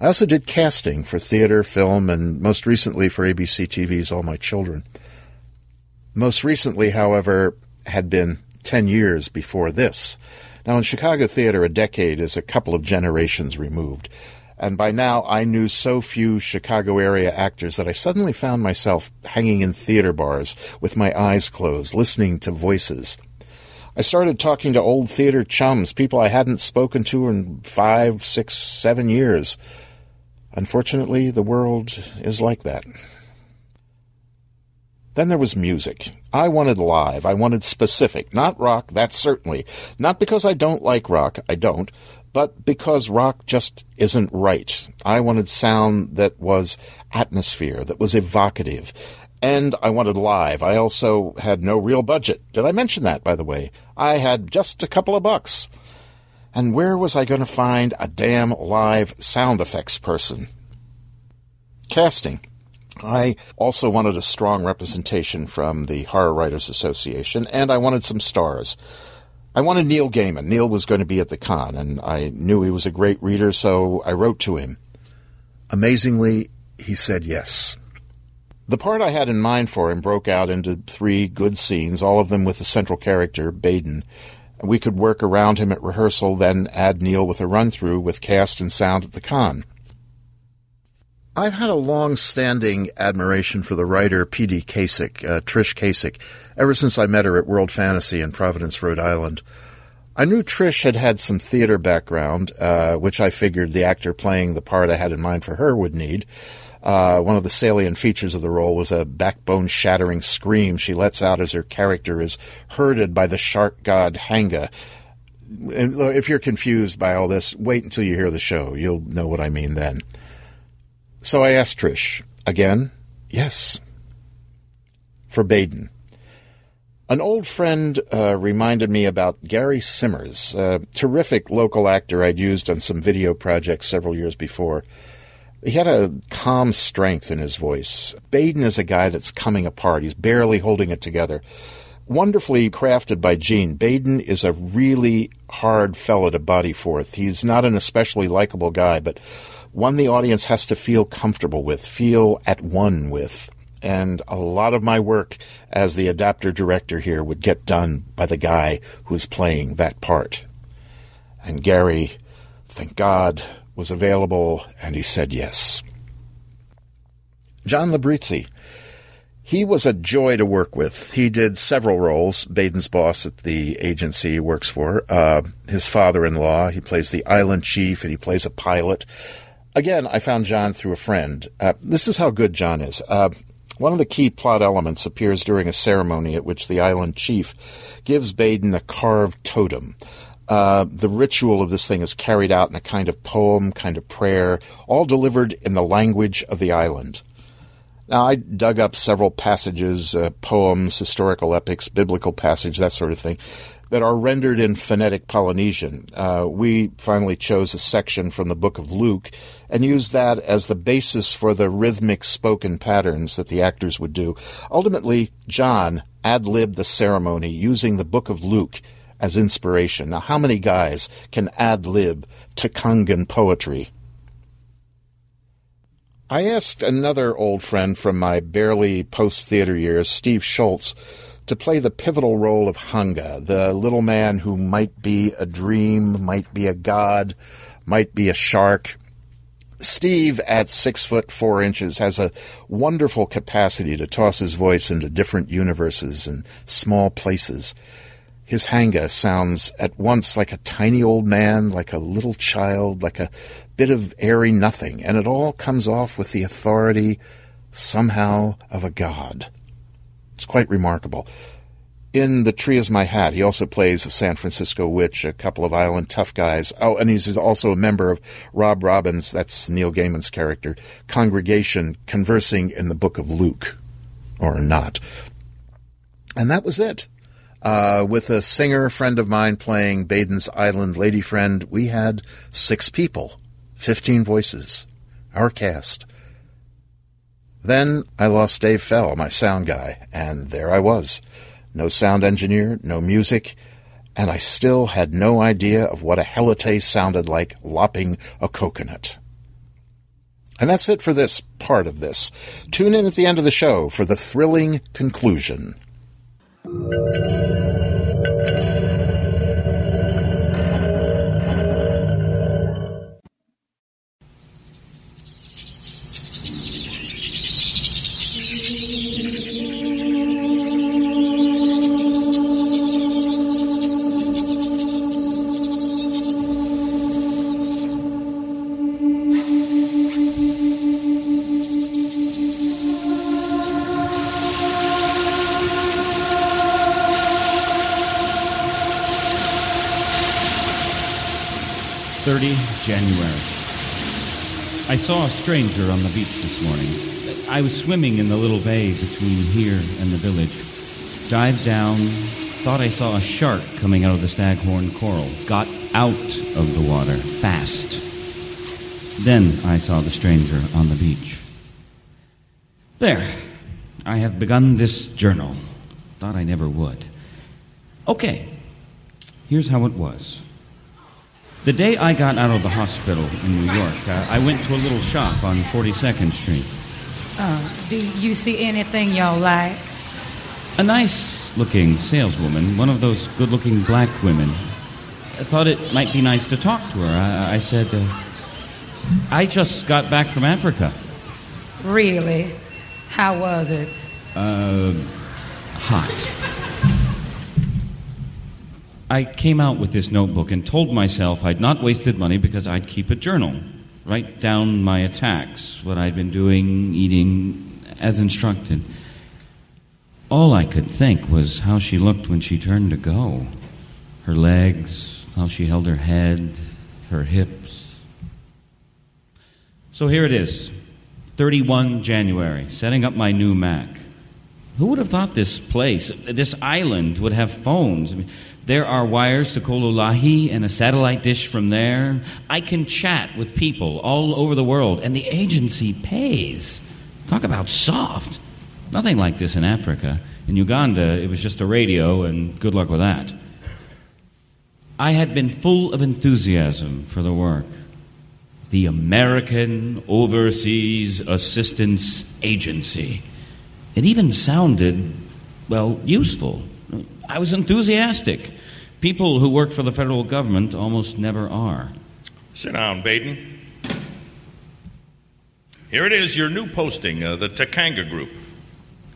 I also did casting for theater, film, and most recently for ABC TV's All My Children. Most recently, however, had been 10 years before this. Now, in Chicago theater, a decade is a couple of generations removed and by now I knew so few Chicago area actors that I suddenly found myself hanging in theater bars with my eyes closed, listening to voices. I started talking to old theater chums, people I hadn't spoken to in five, six, seven years. Unfortunately, the world is like that. Then there was music. I wanted live. I wanted specific. Not rock, that's certainly. Not because I don't like rock, I don't, but because rock just isn't right. I wanted sound that was atmosphere, that was evocative. And I wanted live. I also had no real budget. Did I mention that, by the way? I had just a couple of bucks. And where was I going to find a damn live sound effects person? Casting. I also wanted a strong representation from the Horror Writers Association, and I wanted some stars. I wanted Neil Gaiman. Neil was going to be at the con, and I knew he was a great reader, so I wrote to him. Amazingly, he said yes. The part I had in mind for him broke out into three good scenes, all of them with the central character, Baden. We could work around him at rehearsal, then add Neil with a run through with cast and sound at the con. I've had a long-standing admiration for the writer P.D. Cacek, uh, Trish Cacek, ever since I met her at World Fantasy in Providence, Rhode Island. I knew Trish had had some theater background, uh, which I figured the actor playing the part I had in mind for her would need. Uh, one of the salient features of the role was a backbone shattering scream she lets out as her character is herded by the shark god Hanga. And if you're confused by all this, wait until you hear the show. You'll know what I mean then. So I asked Trish, again, yes, for Baden. An old friend uh, reminded me about Gary Simmers, a terrific local actor I'd used on some video projects several years before. He had a calm strength in his voice. Baden is a guy that's coming apart. He's barely holding it together. Wonderfully crafted by Gene, Baden is a really hard fellow to body forth. He's not an especially likable guy, but one the audience has to feel comfortable with, feel at one with and a lot of my work as the adapter director here would get done by the guy who's playing that part. And Gary, thank God, was available, and he said yes. John Labrizzi. He was a joy to work with. He did several roles. Baden's boss at the agency he works for, uh, his father-in-law. He plays the island chief, and he plays a pilot. Again, I found John through a friend. Uh, this is how good John is. Uh, one of the key plot elements appears during a ceremony at which the island chief gives Baden a carved totem. Uh, the ritual of this thing is carried out in a kind of poem, kind of prayer, all delivered in the language of the island. Now, I dug up several passages, uh, poems, historical epics, biblical passage, that sort of thing, that are rendered in phonetic Polynesian. Uh, we finally chose a section from the book of Luke and used that as the basis for the rhythmic spoken patterns that the actors would do. Ultimately, John ad libbed the ceremony using the book of Luke as inspiration. Now, how many guys can ad lib Takangan poetry? I asked another old friend from my barely post theater years, Steve Schultz, to play the pivotal role of Hanga, the little man who might be a dream, might be a god, might be a shark. Steve, at six foot four inches, has a wonderful capacity to toss his voice into different universes and small places. His hanga sounds at once like a tiny old man, like a little child, like a bit of airy nothing, and it all comes off with the authority, somehow, of a god. It's quite remarkable. In The Tree is My Hat, he also plays a San Francisco witch, a couple of island tough guys. Oh, and he's also a member of Rob Robbins, that's Neil Gaiman's character, congregation conversing in the book of Luke, or not. And that was it. Uh, with a singer friend of mine playing Baden's Island lady friend, we had six people, 15 voices, our cast. Then I lost Dave Fell, my sound guy, and there I was. No sound engineer, no music, and I still had no idea of what a helite sounded like lopping a coconut. And that's it for this part of this. Tune in at the end of the show for the thrilling conclusion. January. I saw a stranger on the beach this morning. I was swimming in the little bay between here and the village. Dived down, thought I saw a shark coming out of the staghorn coral. Got out of the water fast. Then I saw the stranger on the beach. There. I have begun this journal. Thought I never would. Okay. Here's how it was. The day I got out of the hospital in New York, uh, I went to a little shop on 42nd Street. Uh, do you see anything y'all like? A nice looking saleswoman, one of those good looking black women. I thought it might be nice to talk to her. I, I said, uh, I just got back from Africa. Really? How was it? Uh, hot. I came out with this notebook and told myself I'd not wasted money because I'd keep a journal. write down my attacks, what I'd been doing, eating, as instructed. All I could think was how she looked when she turned to go. Her legs, how she held her head, her hips. So here it is 31 January, setting up my new Mac. Who would have thought this place, this island, would have phones? I mean, there are wires to Kololahi and a satellite dish from there. I can chat with people all over the world, and the agency pays. Talk about soft. Nothing like this in Africa. In Uganda, it was just a radio, and good luck with that. I had been full of enthusiasm for the work. The American Overseas Assistance Agency. It even sounded, well, useful. I was enthusiastic. People who work for the federal government almost never are. Sit down, Baden. Here it is, your new posting, uh, the Takanga Group.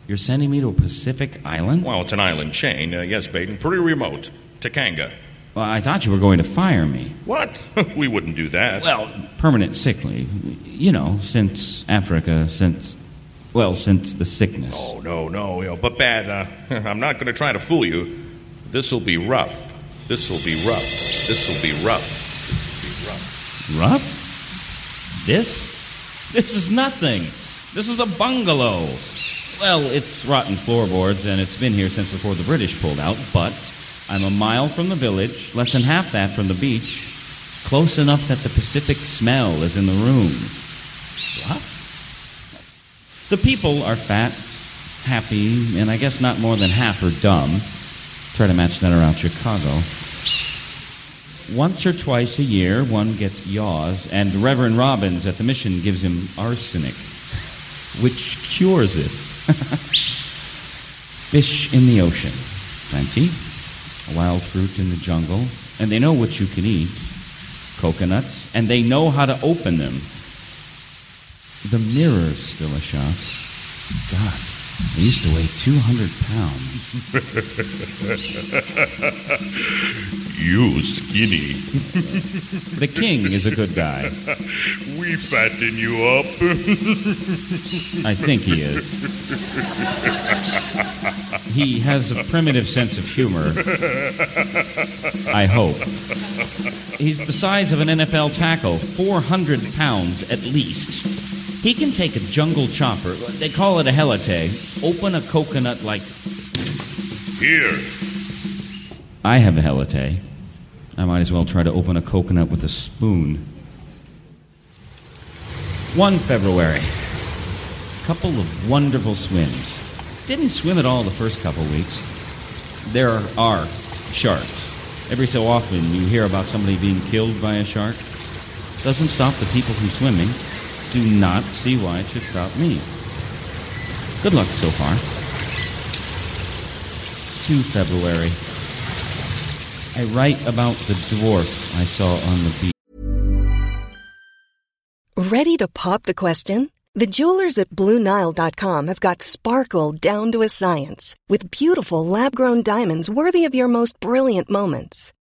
You're sending me to a Pacific island? Well, it's an island chain. Uh, yes, Baden. Pretty remote. Takanga. Well, I thought you were going to fire me. What? we wouldn't do that. Well, permanent sick leave. You know, since Africa, since, well, since the sickness. Oh, no, no. You know, but bad. Uh, I'm not going to try to fool you. This will be rough. This will be rough. This will be rough. This will be rough. Rough? This? This is nothing. This is a bungalow. Well, it's rotten floorboards, and it's been here since before the British pulled out, but I'm a mile from the village, less than half that from the beach, close enough that the Pacific smell is in the room. What? The people are fat, happy, and I guess not more than half are dumb. Try to match that around Chicago. Once or twice a year, one gets yaws, and Reverend Robbins at the mission gives him arsenic, which cures it. Fish in the ocean, plenty. Wild fruit in the jungle, and they know what you can eat. Coconuts, and they know how to open them. The mirror's still a shop. God, I used to weigh 200 pounds. You skinny. The king is a good guy. we fatten you up. I think he is. He has a primitive sense of humor. I hope. He's the size of an NFL tackle, 400 pounds at least. He can take a jungle chopper, they call it a helite, open a coconut like. Here. I have a helite. I might as well try to open a coconut with a spoon. 1 February. Couple of wonderful swims. Didn't swim at all the first couple weeks. There are sharks. Every so often you hear about somebody being killed by a shark. Doesn't stop the people from swimming. Do not see why it should stop me. Good luck so far. 2 February. I write about the dwarf I saw on the beach. Ready to pop the question? The jewelers at BlueNile.com have got sparkle down to a science with beautiful lab grown diamonds worthy of your most brilliant moments.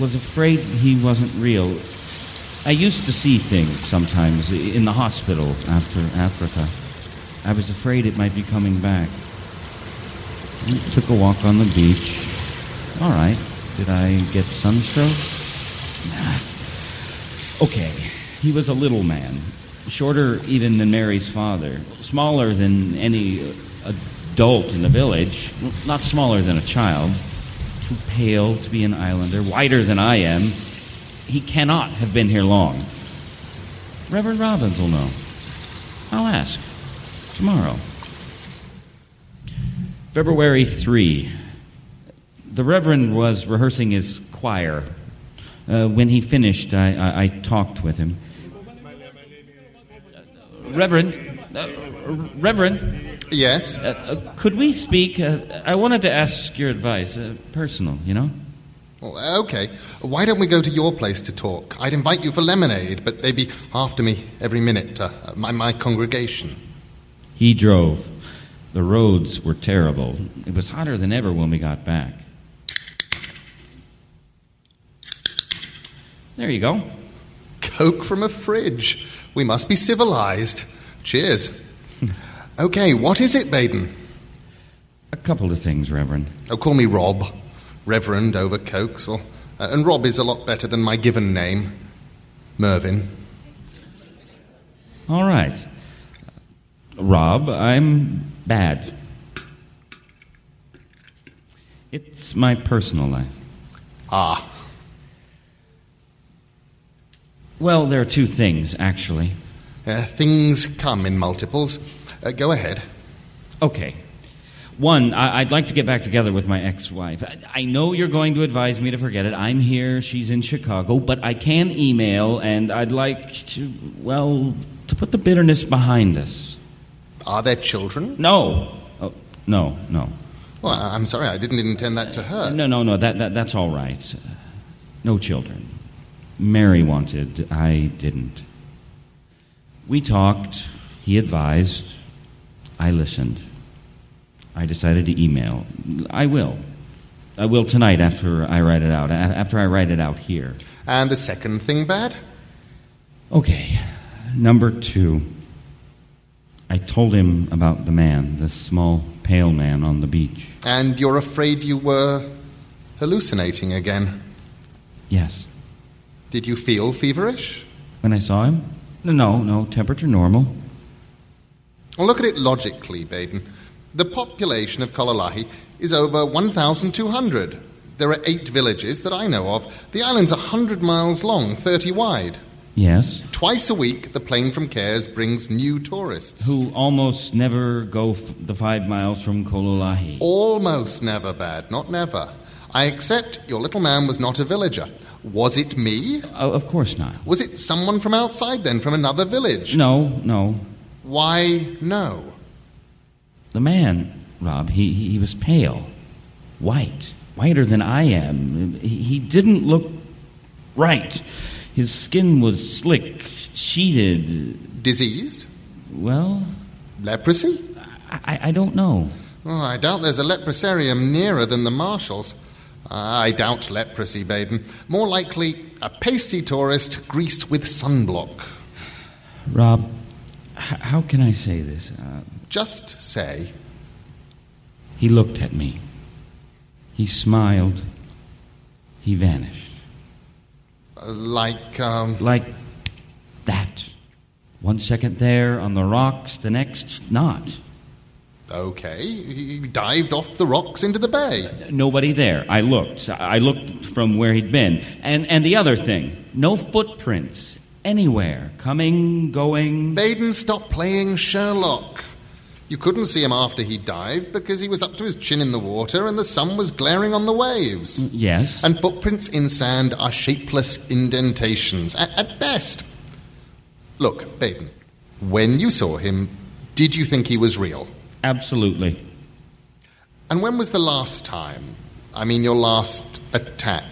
Was afraid he wasn't real. I used to see things sometimes in the hospital after Africa. I was afraid it might be coming back. Took a walk on the beach. All right. Did I get sunstroke? Nah. Okay. He was a little man. shorter even than Mary's father, smaller than any adult in the village, not smaller than a child, too pale to be an islander, whiter than I am. He cannot have been here long. Reverend Robbins will know. I'll ask. Tomorrow. February 3. The Reverend was rehearsing his choir. Uh, when he finished, I, I, I, talked with him. Reverend, uh, Reverend. Yes. Uh, uh could we speak? Uh, I wanted to ask your advice, uh, personal, you know. Well, okay. Why don't we go to your place to talk? I'd invite you for lemonade, but they'd be after me every minute. my my congregation. He drove. The roads were terrible. It was hotter than ever when we got back. There you go. Coke from a fridge. We must be civilized. Cheers. Okay, what is it, Baden? A couple of things, Reverend. Oh, call me Rob. Reverend over Cokes. Or, uh, and Rob is a lot better than my given name, Mervyn. All right. Rob, I'm bad. It's my personal life. Ah. Well, there are two things, actually. Uh, things come in multiples. Uh, go ahead. Okay. One, I- would like to get back together with my ex wife. I-, I know you're going to advise me to forget it. I'm here, she's in Chicago, but I can email, and I'd like to, well, to put the bitterness behind us. Are there children? No. Oh, no, no. Well, I'm sorry, I didn't intend that to hurt. No, no, no, that, that, that's all right. No children. Mary wanted, I didn't. We talked, he advised, I listened. I decided to email. I will. I will tonight after I write it out, after I write it out here. And the second thing bad? Okay. Number two. I told him about the man, the small, pale man on the beach. And you're afraid you were hallucinating again? Yes. Did you feel feverish? When I saw him? No, no, temperature normal. Well, look at it logically, Baden. The population of Kololahi is over 1,200. There are eight villages that I know of. The island's a 100 miles long, 30 wide. Yes. Twice a week, the plane from Cairns brings new tourists. Who almost never go f- the five miles from Kololahi. Almost never bad, not never. I accept your little man was not a villager. Was it me? Uh, of course not. Was it someone from outside then, from another village? No, no. Why no? The man, Rob, he, he was pale, white, whiter than I am. He, didn't look right. His skin was slick, sheeted. Diseased? Well. Leprosy? I, I don't know. Oh, I doubt there's a leprosarium nearer than the Marshalls. Uh, I doubt leprosy, Baden. More likely a pasty tourist greased with sunblock. Rob, how can I say this? Uh, Just say. He looked at me. He smiled. He vanished. Uh, like, um. Like that. One second there on the rocks, the next not. Okay, he dived off the rocks into the bay. Nobody there. I looked. I looked from where he'd been. And, and the other thing no footprints anywhere. Coming, going. Baden, stop playing Sherlock. You couldn't see him after he dived because he was up to his chin in the water and the sun was glaring on the waves. Yes. And footprints in sand are shapeless indentations, at, at best. Look, Baden, when you saw him, did you think he was real? Absolutely. And when was the last time? I mean, your last attack?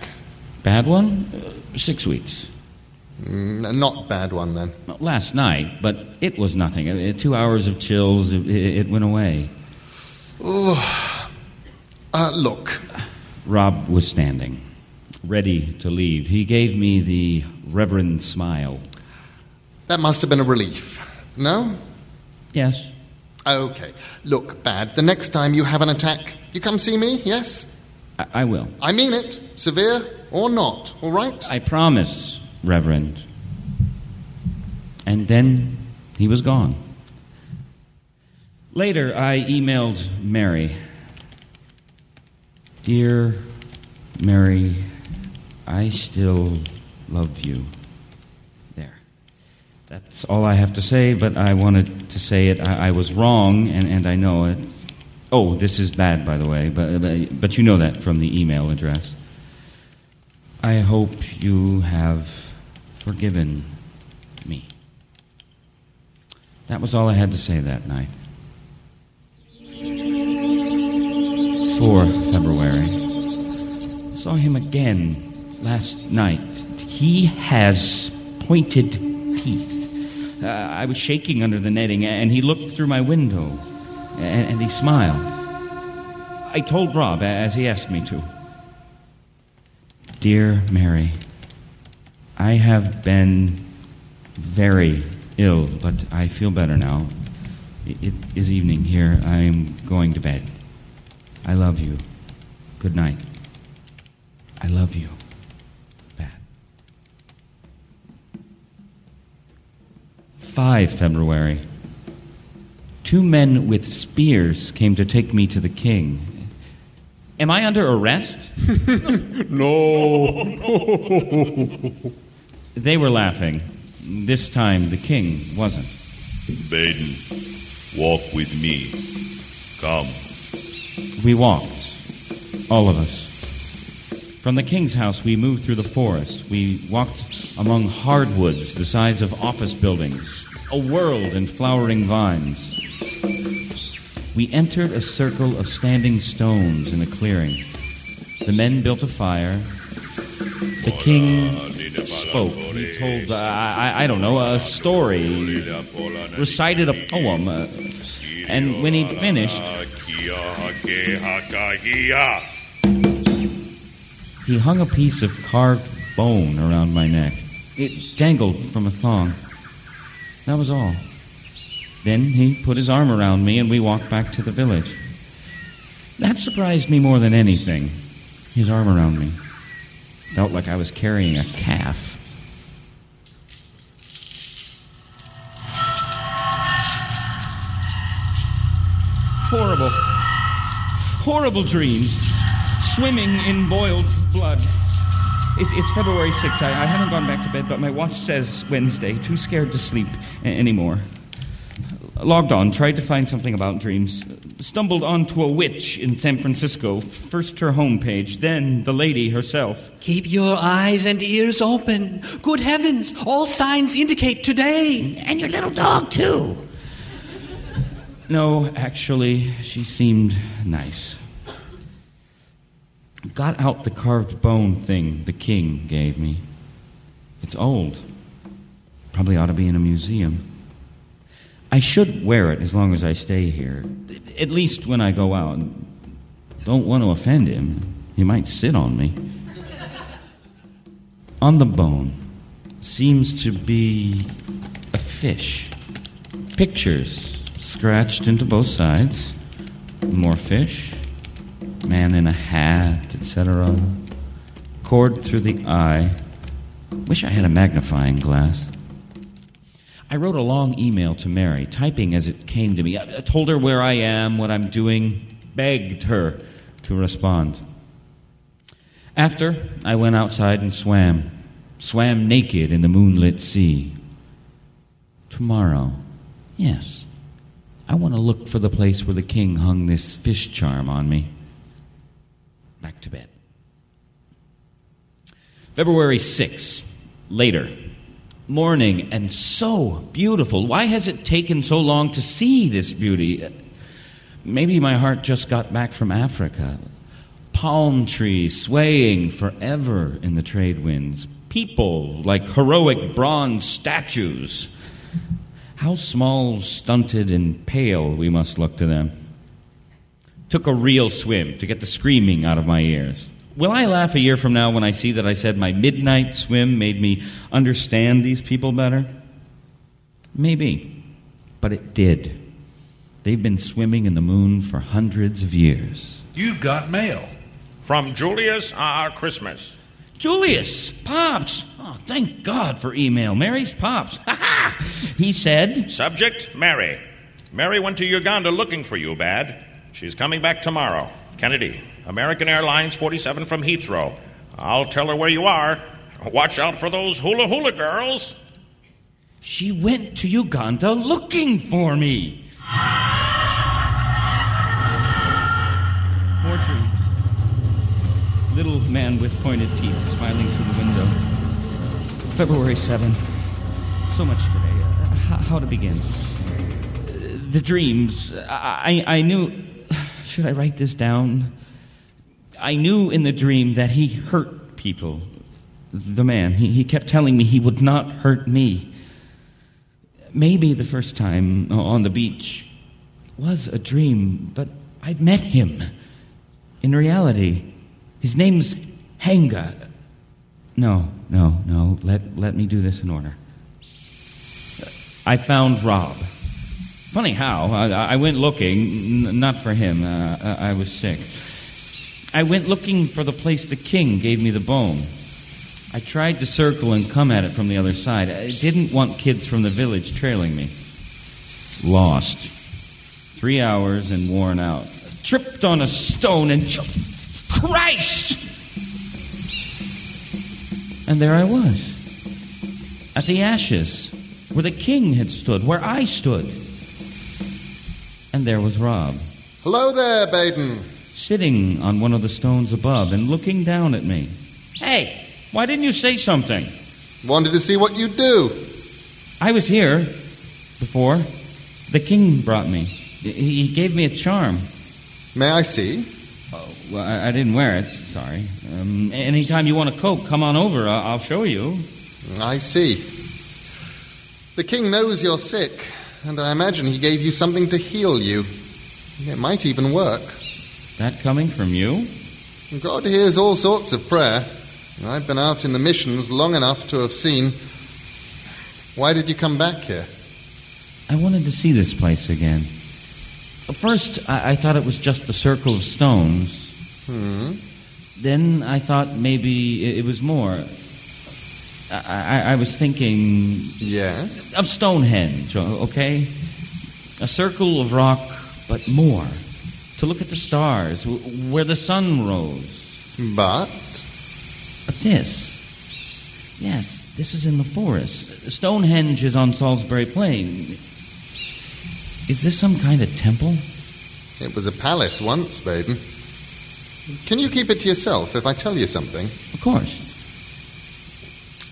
Bad one? Uh, six weeks. Mm, not bad one then. Last night, but it was nothing. Uh, two hours of chills, it, it went away. Oh. Uh, look. Rob was standing, ready to leave. He gave me the reverend smile. That must have been a relief. No? Yes. Okay. Look, Bad, the next time you have an attack, you come see me, yes? I, I will. I mean it. Severe or not, all right? I promise, Reverend. And then he was gone. Later, I emailed Mary. Dear Mary, I still love you. There. That's all I have to say, but I wanted to say it. I, I was wrong, and, and I know it. Oh, this is bad, by the way, but, but, but you know that from the email address. I hope you have forgiven me. That was all I had to say that night. 4 February. Saw him again last night. He has pointed teeth. Uh, I was shaking under the netting, and he looked through my window, and, and he smiled. I told Rob as he asked me to. Dear Mary, I have been very ill, but I feel better now. It is evening here. I am going to bed. I love you. Good night. I love you. Bad. 5 February. Two men with spears came to take me to the king. Am I under arrest? no. they were laughing. This time the king wasn't. Baden, walk with me. Come. We walked, all of us. From the king's house, we moved through the forest. We walked among hardwoods the size of office buildings, a world in flowering vines. We entered a circle of standing stones in a clearing. The men built a fire. The king spoke. He told, uh, I, I don't know, a story, recited a poem. Uh, and when he'd finished, he hung a piece of carved bone around my neck. It dangled from a thong. That was all. Then he put his arm around me and we walked back to the village. That surprised me more than anything. His arm around me. Felt like I was carrying a calf. Horrible, horrible dreams. Swimming in boiled blood. It, it's February 6th. I, I, haven't gone back to bed, but my watch says Wednesday. Too scared to sleep a- anymore. Logged on, tried to find something about dreams. Stumbled onto a witch in San Francisco. First her homepage, then the lady herself. Keep your eyes and ears open. Good heavens, all signs indicate today. And your little dog, too. No, actually, she seemed nice. Got out the carved bone thing the king gave me. It's old. Probably ought to be in a museum. I should wear it as long as I stay here, at least when I go out. Don't want to offend him. He might sit on me. on the bone seems to be a fish. Pictures scratched into both sides. More fish. Man in a hat, etc. Cord through the eye. Wish I had a magnifying glass. I wrote a long email to Mary, typing as it came to me. I told her where I am, what I'm doing, begged her to respond. After, I went outside and swam, swam naked in the moonlit sea. Tomorrow, yes, I want to look for the place where the king hung this fish charm on me. Back to bed. February 6, later morning and so beautiful. Why has it taken so long to see this beauty? Maybe my heart just got back from Africa. Palm trees swaying forever in the trade winds. People like heroic bronze statues. How small, stunted, and pale we must look to them. Took a real swim to get the screaming out of my ears. Will I laugh a year from now when I see that I said my midnight swim made me understand these people better? Maybe. But it did. They've been swimming in the moon for hundreds of years. You've got mail. From Julius R. Christmas. Julius, Pops. Oh, thank God for email. Mary's Pops. Ha ha! He said. Subject Mary. Mary went to Uganda looking for you, Bad. She's coming back tomorrow. Kennedy, American Airlines 47 from Heathrow. I'll tell her where you are. Watch out for those hula hula girls. She went to Uganda looking for me. Trees. Little man with pointed teeth smiling through the window. February 7. So much today. Uh, how, to begin? Uh, the dreams. I, I knew. Should I write this down? I knew in the dream that he hurt people. The man. He, he kept telling me he would not hurt me. Maybe the first time on the beach was a dream, but I'd met him in reality. His name's Hanga. No, no, no. Let, let me do this in order. I found Rob. Funny how. I, I went looking, n- not for him. Uh, I was sick. I went looking for the place the king gave me the bone. I tried to circle and come at it from the other side. I didn't want kids from the village trailing me. Lost. Three hours and worn out. Tripped on a stone and jumped. Christ! And there I was. At the ashes, where the king had stood, where I stood. And there was Rob. Hello there, Baden. Sitting on one of the stones above and looking down at me. Hey, why didn't you say something? Wanted to see what you'd do. I was here before. The king brought me. He gave me a charm. May I see? Oh, well, I, I didn't wear it. Sorry. Um, anytime you want a coke, come on over. I'll, I'll show you. I see. The king knows you're sick, and I imagine he gave you something to heal you. It might even work. That coming from you? God hears all sorts of prayer. I've been out in the missions long enough to have seen. Why did you come back here? I wanted to see this place again. First, I, I thought it was just a circle of stones. Hmm. Then I thought maybe it, it was more. I, I, I was thinking. Yes? Of Stonehenge, okay? A circle of rock, but more. To look at the stars, where the sun rose. But? But this. Yes, this is in the forest. Stonehenge is on Salisbury Plain. Is this some kind of temple? It was a palace once, Baden. Can you keep it to yourself if I tell you something? Of course.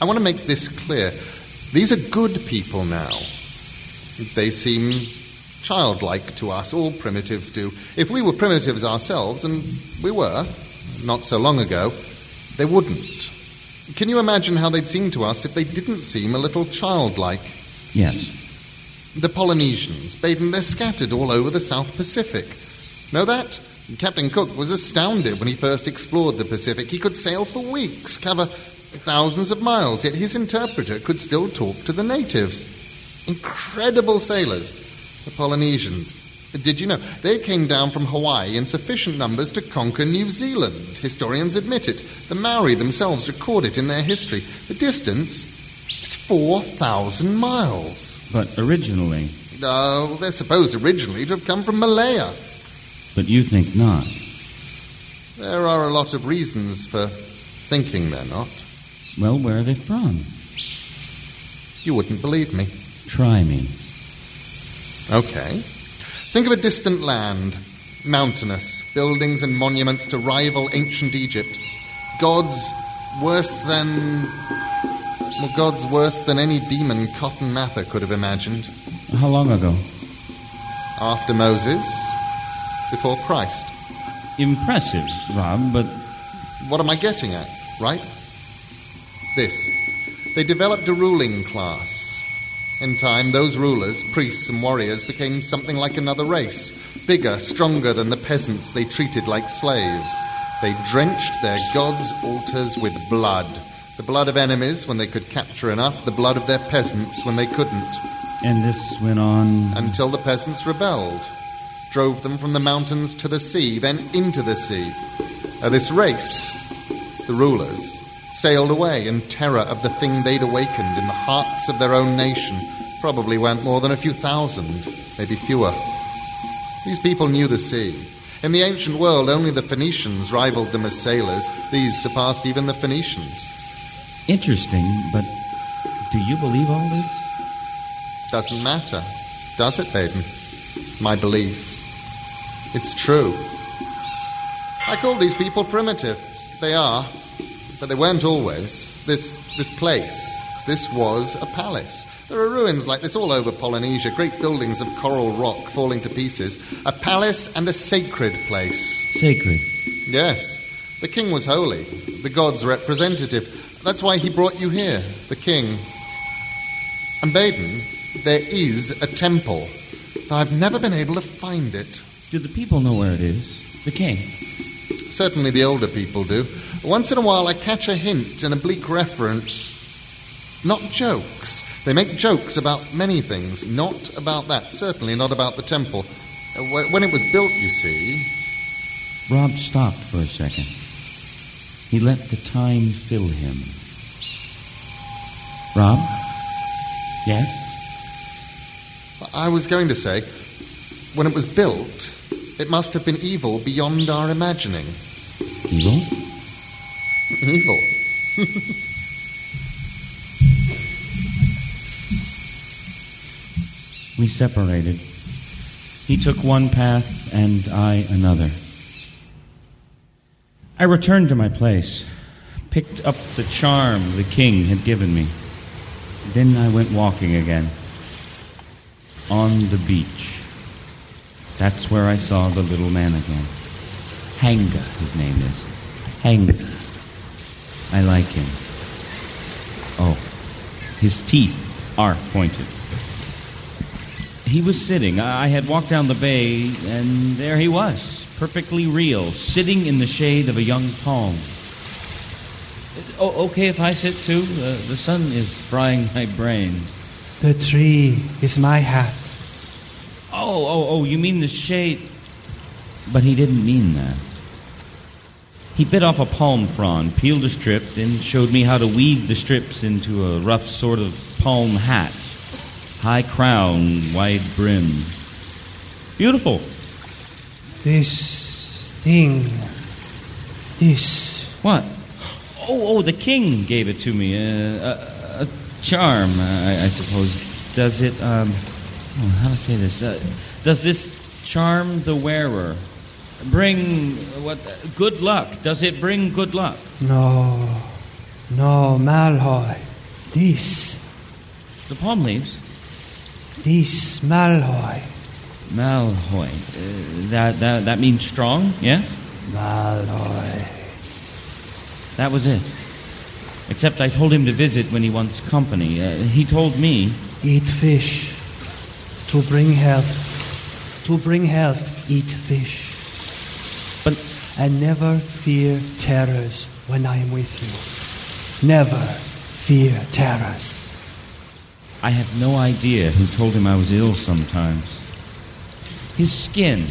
I want to make this clear. These are good people now. They seem childlike to us. All primitives do. If we were primitives ourselves, and we were, not so long ago, they wouldn't. Can you imagine how they'd seem to us if they didn't seem a little childlike? Yes. The Polynesians, Baden, they're scattered all over the South Pacific. Know that? Captain Cook was astounded when he first explored the Pacific. He could sail for weeks, cover thousands of miles, yet his interpreter could still talk to the natives. Incredible sailors, the Polynesians. Did you know? They came down from Hawaii in sufficient numbers to conquer New Zealand. Historians admit it. The Maori themselves record it in their history. The distance is 4,000 miles. But originally. Uh, they're supposed originally to have come from Malaya. But you think not. There are a lot of reasons for thinking they're not. Well, where are they from? You wouldn't believe me. Try me. Okay. Think of a distant land, mountainous, buildings and monuments to rival ancient Egypt. Gods worse than. Well, gods worse than any demon Cotton Mather could have imagined. How long ago? After Moses, before Christ. Impressive, Rob, but. What am I getting at, right? This. They developed a ruling class. In time, those rulers, priests, and warriors became something like another race, bigger, stronger than the peasants they treated like slaves. They drenched their gods' altars with blood. The blood of enemies when they could capture enough, the blood of their peasants when they couldn't. And this went on. Until the peasants rebelled, drove them from the mountains to the sea, then into the sea. Uh, this race, the rulers, sailed away in terror of the thing they'd awakened in the hearts of their own nation. Probably weren't more than a few thousand, maybe fewer. These people knew the sea. In the ancient world, only the Phoenicians rivaled them as sailors. These surpassed even the Phoenicians. Interesting, but do you believe all this? Doesn't matter, does it, Baden? My belief. It's true. I call these people primitive. They are, but they weren't always. This, this place, this was a palace. There are ruins like this all over Polynesia, great buildings of coral rock falling to pieces. A palace and a sacred place. Sacred? Yes. The king was holy, the god's representative. That's why he brought you here, the king. And Baden, there is a temple. I've never been able to find it. Do the people know where it is? The king? Certainly the older people do. Once in a while I catch a hint, and a bleak reference. Not jokes. They make jokes about many things, not about that. Certainly not about the temple. Uh, when it was built, you see. Rob stopped for a second. He let the time fill him. Rob? Yes? I was going to say, when it was built, it must have been evil beyond our imagining. Evil? Evil. we separated. He took one path and I another. I returned to my place, picked up the charm the king had given me. Then I went walking again. On the beach. That's where I saw the little man again. Hanga, his name is. Hanga. I like him. Oh, his teeth are pointed. He was sitting. I had walked down the bay, and there he was, perfectly real, sitting in the shade of a young palm. Oh, okay if I sit too? Uh, the sun is frying my brains. The tree is my hat. Oh, oh, oh, you mean the shade. But he didn't mean that. He bit off a palm frond, peeled a strip, then showed me how to weave the strips into a rough sort of palm hat. High crown, wide brim. Beautiful. This thing. This. What? Oh, oh, the king gave it to me. Uh, a, a, charm, I, I, suppose. Does it, um, oh, how to say this? Uh, does this charm the wearer? Bring what? Good luck. Does it bring good luck? No, no, Malhoy. This. The palm leaves. This Malhoy. Malhoy. Uh, that that that means strong. Yeah. Malhoy. That was it. Except I told him to visit when he wants company. Uh, he told me. Eat fish. To bring health. To bring health, eat fish. But. And never fear terrors when I am with you. Never fear terrors. I have no idea who told him I was ill sometimes. His skin,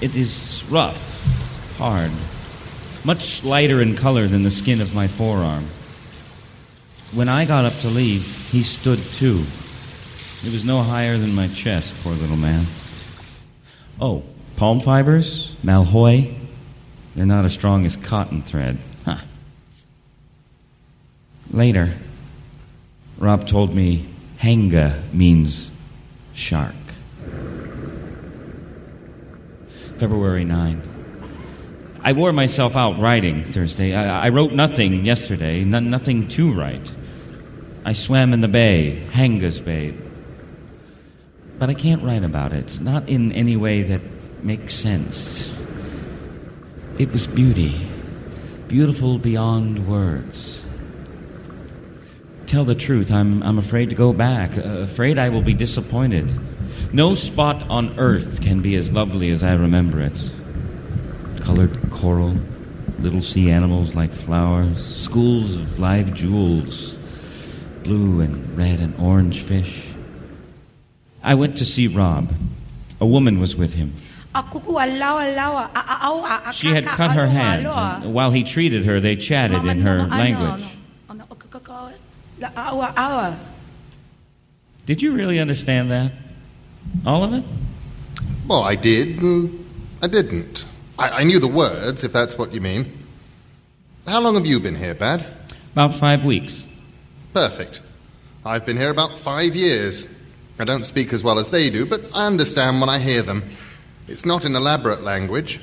it is rough, hard much lighter in color than the skin of my forearm. When I got up to leave, he stood too. It was no higher than my chest, poor little man. Oh, palm fibers? Malhoy? They're not as strong as cotton thread. Huh. Later, Rob told me Hanga means shark. February 9. I wore myself out writing Thursday. I, I wrote nothing yesterday, nothing to write. I swam in the bay, Hanga's Bay. But I can't write about it, not in any way that makes sense. It was beauty, beautiful beyond words. Tell the truth, I'm, I'm afraid to go back, uh, afraid I will be disappointed. No spot on earth can be as lovely as I remember it colored coral, little sea animals like flowers, schools of live jewels, blue and red and orange fish. I went to see Rob. A woman was with him. She had cut her hand. and while he treated her, they chatted in her language. Did you really understand that? All of it? Well, I did, and I didn't. I, I knew the words, if that's what you mean. How long have you been here, Bad? About five weeks. Perfect. I've been here about five years. I don't speak as well as they do, but I understand when I hear them. It's not an elaborate language.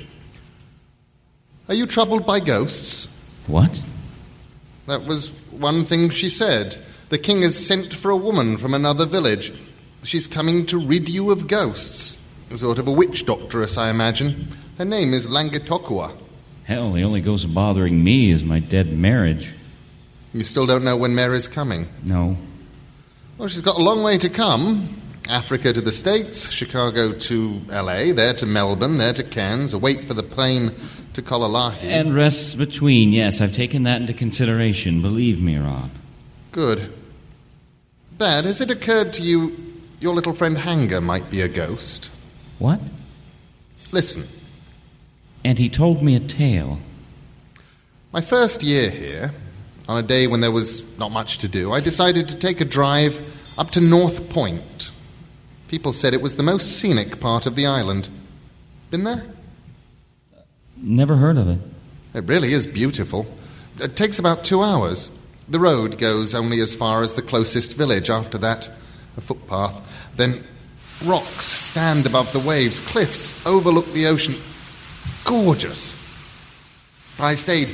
Are you troubled by ghosts? What? That was one thing she said. The king has sent for a woman from another village. She's coming to rid you of ghosts. A sort of a witch doctoress, I imagine. Her name is Langatokua. Hell, the only ghost bothering me is my dead marriage. You still don't know when Mary's coming? No. Well, she's got a long way to come. Africa to the States, Chicago to LA, there to Melbourne, there to Cairns, a wait for the plane to Kololahi. And rests between, yes, I've taken that into consideration. Believe me, Rob. Good. Bad, has it occurred to you your little friend Hanga might be a ghost? What? Listen. And he told me a tale. My first year here, on a day when there was not much to do, I decided to take a drive up to North Point. People said it was the most scenic part of the island. Been there? Never heard of it. It really is beautiful. It takes about two hours. The road goes only as far as the closest village. After that, a footpath. Then rocks stand above the waves. Cliffs overlook the ocean. Gorgeous. I stayed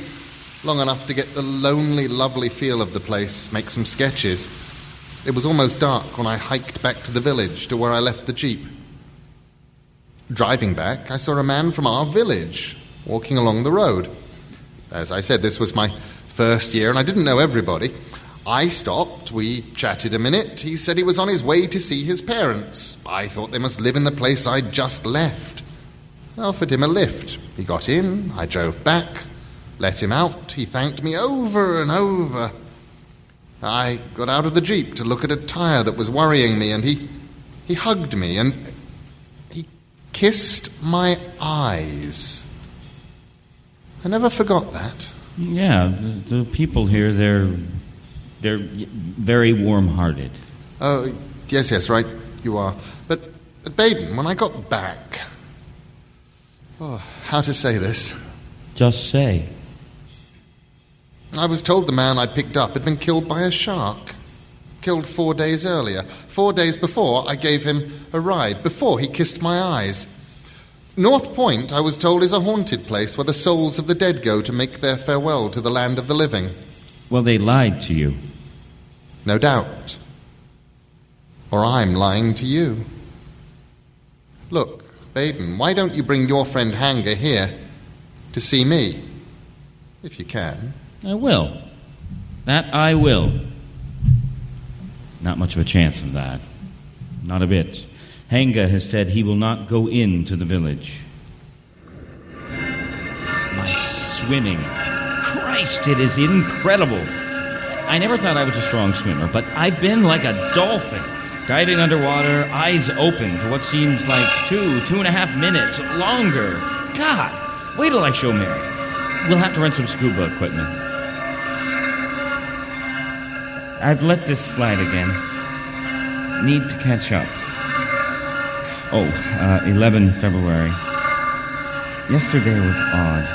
long enough to get the lonely, lovely feel of the place, make some sketches. It was almost dark when I hiked back to the village to where I left the jeep. Driving back, I saw a man from our village walking along the road. As I said, this was my first year and I didn't know everybody. I stopped, we chatted a minute. He said he was on his way to see his parents. I thought they must live in the place I'd just left. I offered him a lift. He got in, I drove back, let him out. He thanked me over and over. I got out of the Jeep to look at a tire that was worrying me, and he, he hugged me and he kissed my eyes. I never forgot that. Yeah, the, the people here, they're, they're very warm hearted. Oh, yes, yes, right, you are. But, but Baden, when I got back. Oh, how to say this? Just say. I was told the man I picked up had been killed by a shark. Killed four days earlier. Four days before, I gave him a ride, before he kissed my eyes. North Point, I was told, is a haunted place where the souls of the dead go to make their farewell to the land of the living. Well, they lied to you. No doubt. Or I'm lying to you. Look, Baden, why don't you bring your friend Hanga here to see me? If you can. I will. That I will. Not much of a chance of that. Not a bit. Hanga has said he will not go into the village. My swimming. Christ, it is incredible. I never thought I was a strong swimmer, but I've been like a dolphin, diving underwater, eyes open for what seems like two, two and a half minutes, longer. God, wait till I show Mary. We'll have to rent some scuba equipment. I've let this slide again. Need to catch up. Oh, uh, 11 February. Yesterday was odd.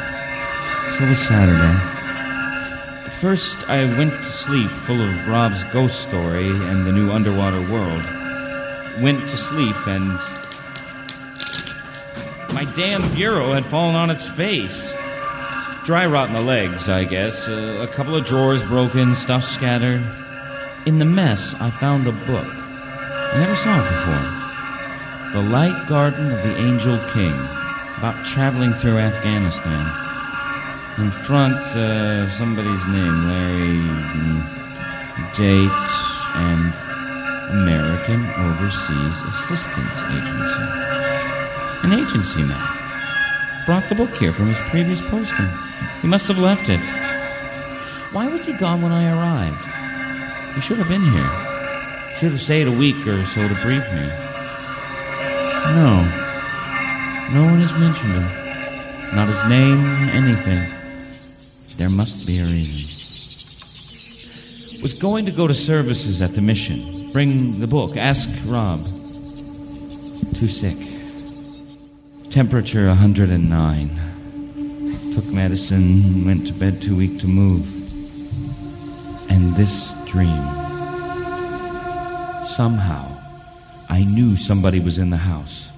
So was Saturday. First, I went to sleep full of Rob's ghost story and the new underwater world. Went to sleep and. My damn bureau had fallen on its face. Dry rot in the legs, I guess. Uh, a couple of drawers broken, stuff scattered. In the mess, I found a book. I never saw it before. The Light Garden of the Angel King, about traveling through Afghanistan. In front, uh, somebody's name, Larry, mm, date, and American Overseas Assistance Agency. An agency man. Brought the book here from his previous posting. He must have left it. Why was he gone when I arrived? He should have been here. Should have stayed a week or so to brief me. No. No one has mentioned him. Not his name, anything. There must be a reason. Was going to go to services at the mission. Bring the book. Ask Rob. Too sick. Temperature 109. Took medicine, went to bed too weak to move. And this dream. Somehow, I knew somebody was in the house.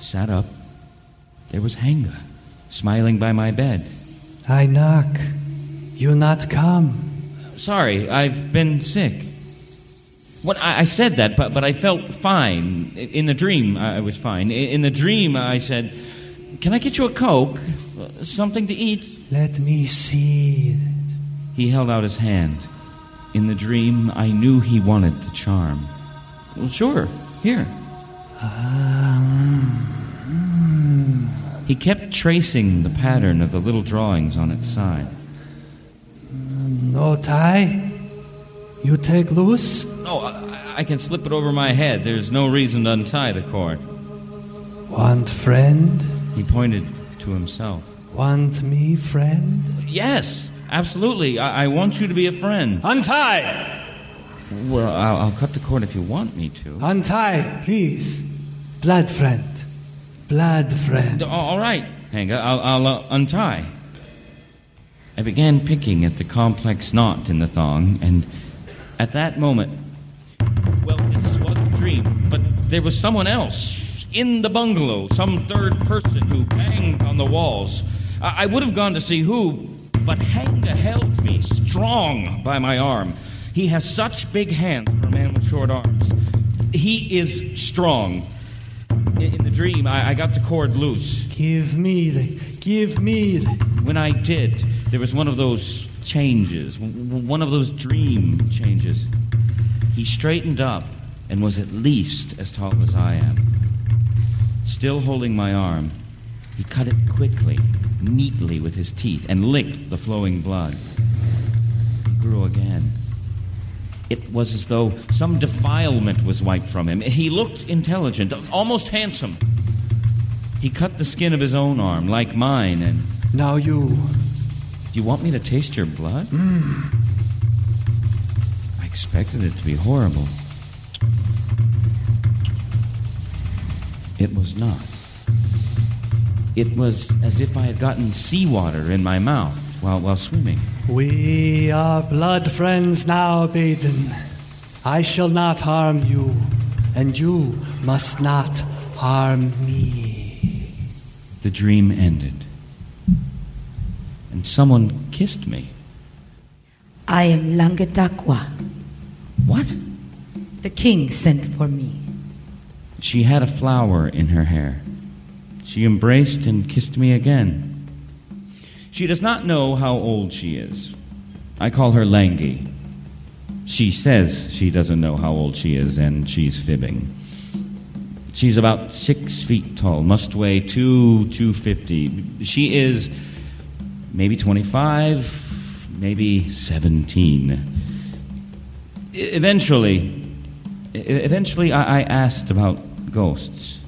Sat up. There was Hanga, smiling by my bed. I knock. You not come. Sorry, I've been sick. What I, I said that, but but I felt fine. In the dream, I was fine. In the dream, I said, "Can I get you a coke? Uh, Something to eat?" Let me see. He held out his hand. In the dream, I knew he wanted the charm. Well, sure, here. He kept tracing the pattern of the little drawings on its side. No tie. You take loose. Oh, I, I can slip it over my head. There's no reason to untie the cord. Want friend? He pointed to himself. Want me friend? Yes, absolutely. I, I want you to be a friend. Untie! Well, I'll, I'll cut the cord if you want me to. Untie, please. Blood friend. Blood friend. All right, Hanga, I'll, I'll uh, untie. I began picking at the complex knot in the thong, and at that moment, well, this was a dream, but there was someone else in the bungalow, some third person who banged on the walls. I, I would have gone to see who, but Hanga held me strong by my arm. He has such big hands for a man with short arms. He is strong. In, in the dream, I, I got the cord loose. Give me the. Give me the. When I did, there was one of those changes, one of those dream changes. He straightened up and was at least as tall as I am. Still holding my arm, he cut it quickly, neatly with his teeth, and licked the flowing blood. He grew again. It was as though some defilement was wiped from him. He looked intelligent, almost handsome. He cut the skin of his own arm, like mine, and. Now you. Do you want me to taste your blood? Hmm. I expected it to be horrible. It was not. It was as if I had gotten seawater in my mouth while, while swimming. We are blood friends now, Baden. I shall not harm you, and you must not harm me. The dream ended. And someone kissed me. I am Langatokua. What? The king sent for me. She had a flower in her hair. She embraced and kissed me again. She does not know how old she is. I call her Langi. She says she doesn't know how old she is, and she's fibbing. She's about six feet tall, must weigh two, two fifty. She is maybe twenty-five, maybe seventeen. E- Eventually, eventually, I, I asked about ghosts.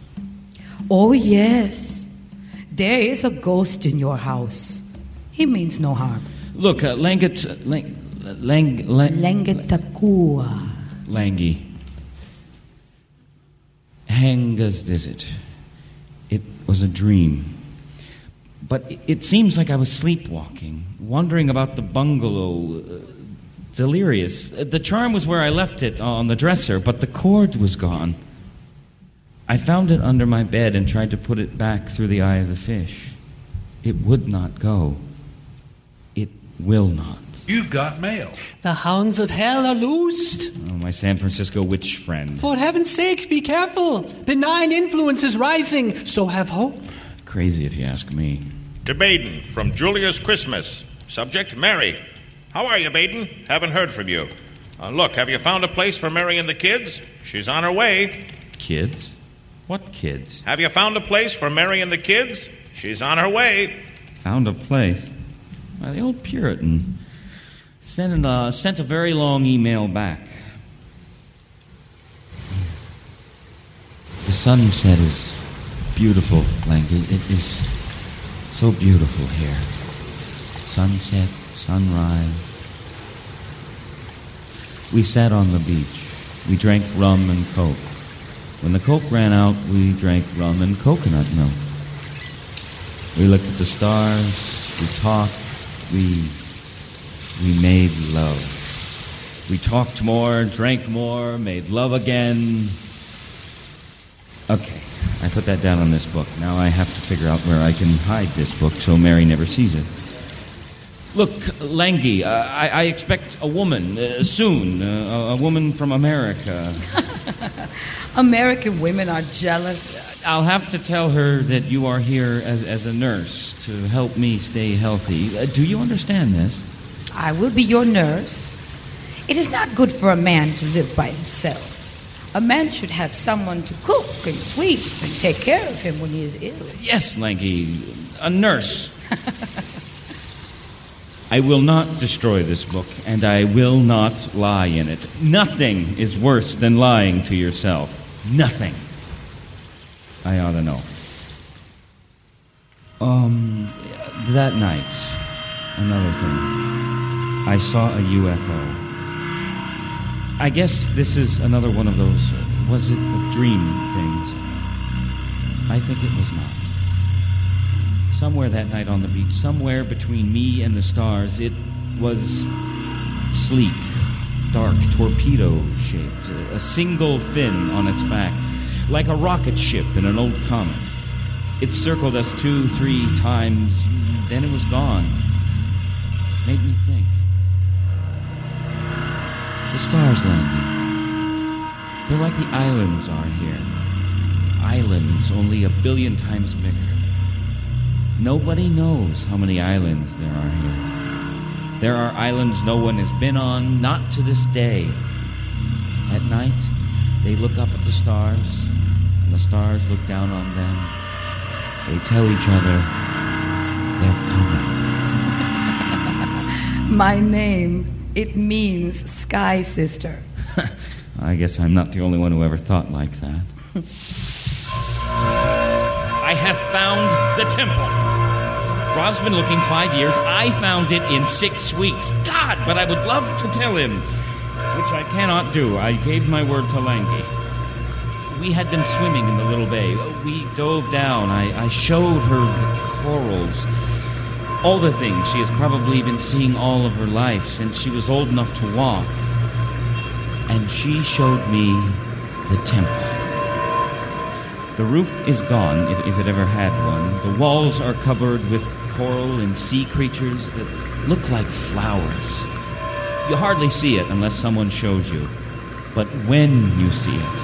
Oh, yes. There is a ghost in your house. He means no harm. Look, uh, Langat, Lang, Lang, Lang, Langatokua. Langi. Hanga's visit. It was a dream. But it, it seems like I was sleepwalking, wandering about the bungalow, uh, delirious. Uh, The charm was where I left it on the dresser, but the cord was gone. I found it under my bed and tried to put it back through the eye of the fish. It would not go. It will not. You've got mail. The hounds of hell are loosed. Oh, my San Francisco witch friend. For heaven's sake, be careful. Benign influence is rising, so have hope. Crazy if you ask me. To Baden from Julius Christmas. Subject Mary. How are you, Baden? Haven't heard from you. Uh, look, have you found a place for Mary and the kids? She's on her way. Kids? What kids? Have you found a place for Mary and the kids? She's on her way. Found a place. The old Puritan sent, an, uh, sent a very long email back. The sunset is beautiful, Langi. It is so beautiful here. Sunset, sunrise. We sat on the beach. We drank rum and coke. When the coke ran out, we drank rum and coconut milk. We looked at the stars. We talked. We we made love. We talked more, drank more, made love again. Okay, I put that down on this book. Now I have to figure out where I can hide this book so Mary never sees it. Look, Langi, uh, I, I expect a woman uh, soon, uh, a, woman from America. American women are jealous. I'll have to tell her that you are here as, as a nurse to help me stay healthy. Uh, do you understand this? I will be your nurse. It is not good for a man to live by himself. A man should have someone to cook and sweep and take care of him when he is ill. Yes, Lanky, a nurse. I will not destroy this book, and I will not lie in it. Nothing is worse than lying to yourself. Nothing. I ought to know. Um, that night, another thing. I saw a UFO. I guess this is another one of those, uh, was it a dream things? I think it was not. Somewhere that night on the beach, somewhere between me and the stars, it was sleek, dark, torpedo shaped, a, single fin on its back, like a rocket ship in an old comet. It circled us two, three times, then it was gone. Made me think. The stars landed. They're like the islands are here. Islands only a billion times bigger. Nobody knows how many islands there are here. There are islands no one has been on, not to this day. At night, they look up at the stars, and the stars look down on them. They tell each other they're coming. My name, it means Sky Sister. I guess I'm not the only one who ever thought like that. I have found the temple. Rob's been looking five years. I found it in six weeks. God, but I would love to tell him, which I cannot do. I gave my word to Langi. We had been swimming in the little bay. We dove down. I, I showed her the corals. All the things she has probably been seeing all of her life since she was old enough to walk. And she showed me the temple. The roof is gone, if, if it ever had one. The walls are covered with coral and sea creatures that look like flowers. You hardly see it unless someone shows you. But when you see it,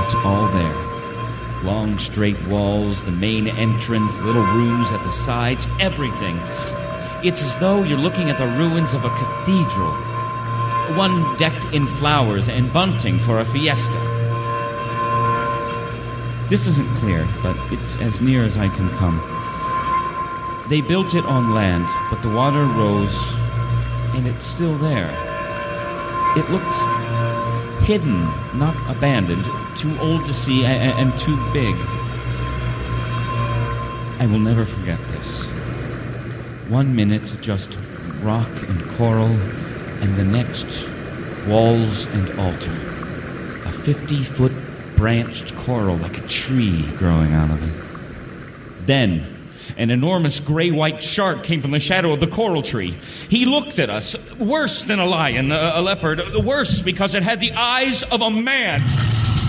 it's all there. Long straight walls, the main entrance, little rooms at the sides, everything. It's as though you're looking at the ruins of a cathedral. One decked in flowers and bunting for a fiesta. This isn't clear, but it's as near as I can come. They built it on land, but the water rose, and it's still there. It looks hidden, not abandoned, too old to see, a- a- and too big. I will never forget this. One minute, just rock and coral, and the next, walls and altar. A 50 foot branched coral like a tree growing out of it. Then, an enormous gray white shark came from the shadow of the coral tree. He looked at us, worse than a lion, a, a leopard, worse because it had the eyes of a man.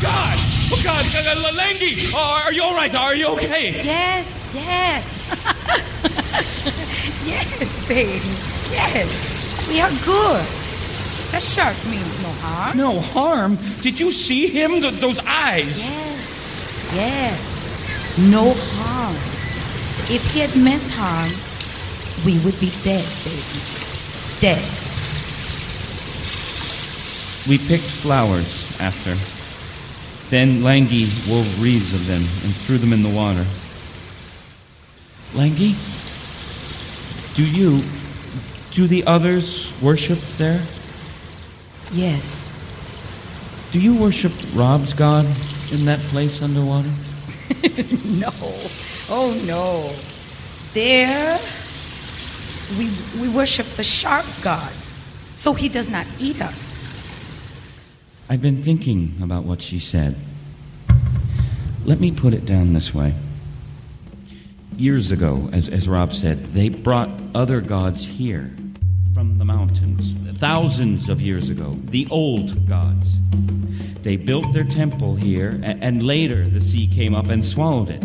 God! Oh, God! Uh, uh, Langi! Are you all right? Are you okay? Yes, yes. yes, baby. Yes. We are good. That shark means no harm. No harm? Did you see him? Th- those eyes? Yes. Yes. No harm. If he had meant harm, we would be dead, baby. Dead. We picked flowers after. Then Langi wove wreaths of them and threw them in the water. Langi? Do you, do the others worship there? Yes. Do you worship Rob's God in that place underwater? no. Oh, no. There, we, we worship the shark god, so he does not eat us. I've been thinking about what she said. Let me put it down this way. Years ago, as, as Rob said, they brought other gods here from the mountains, thousands of years ago, the old gods. They built their temple here, and later the sea came up and swallowed it.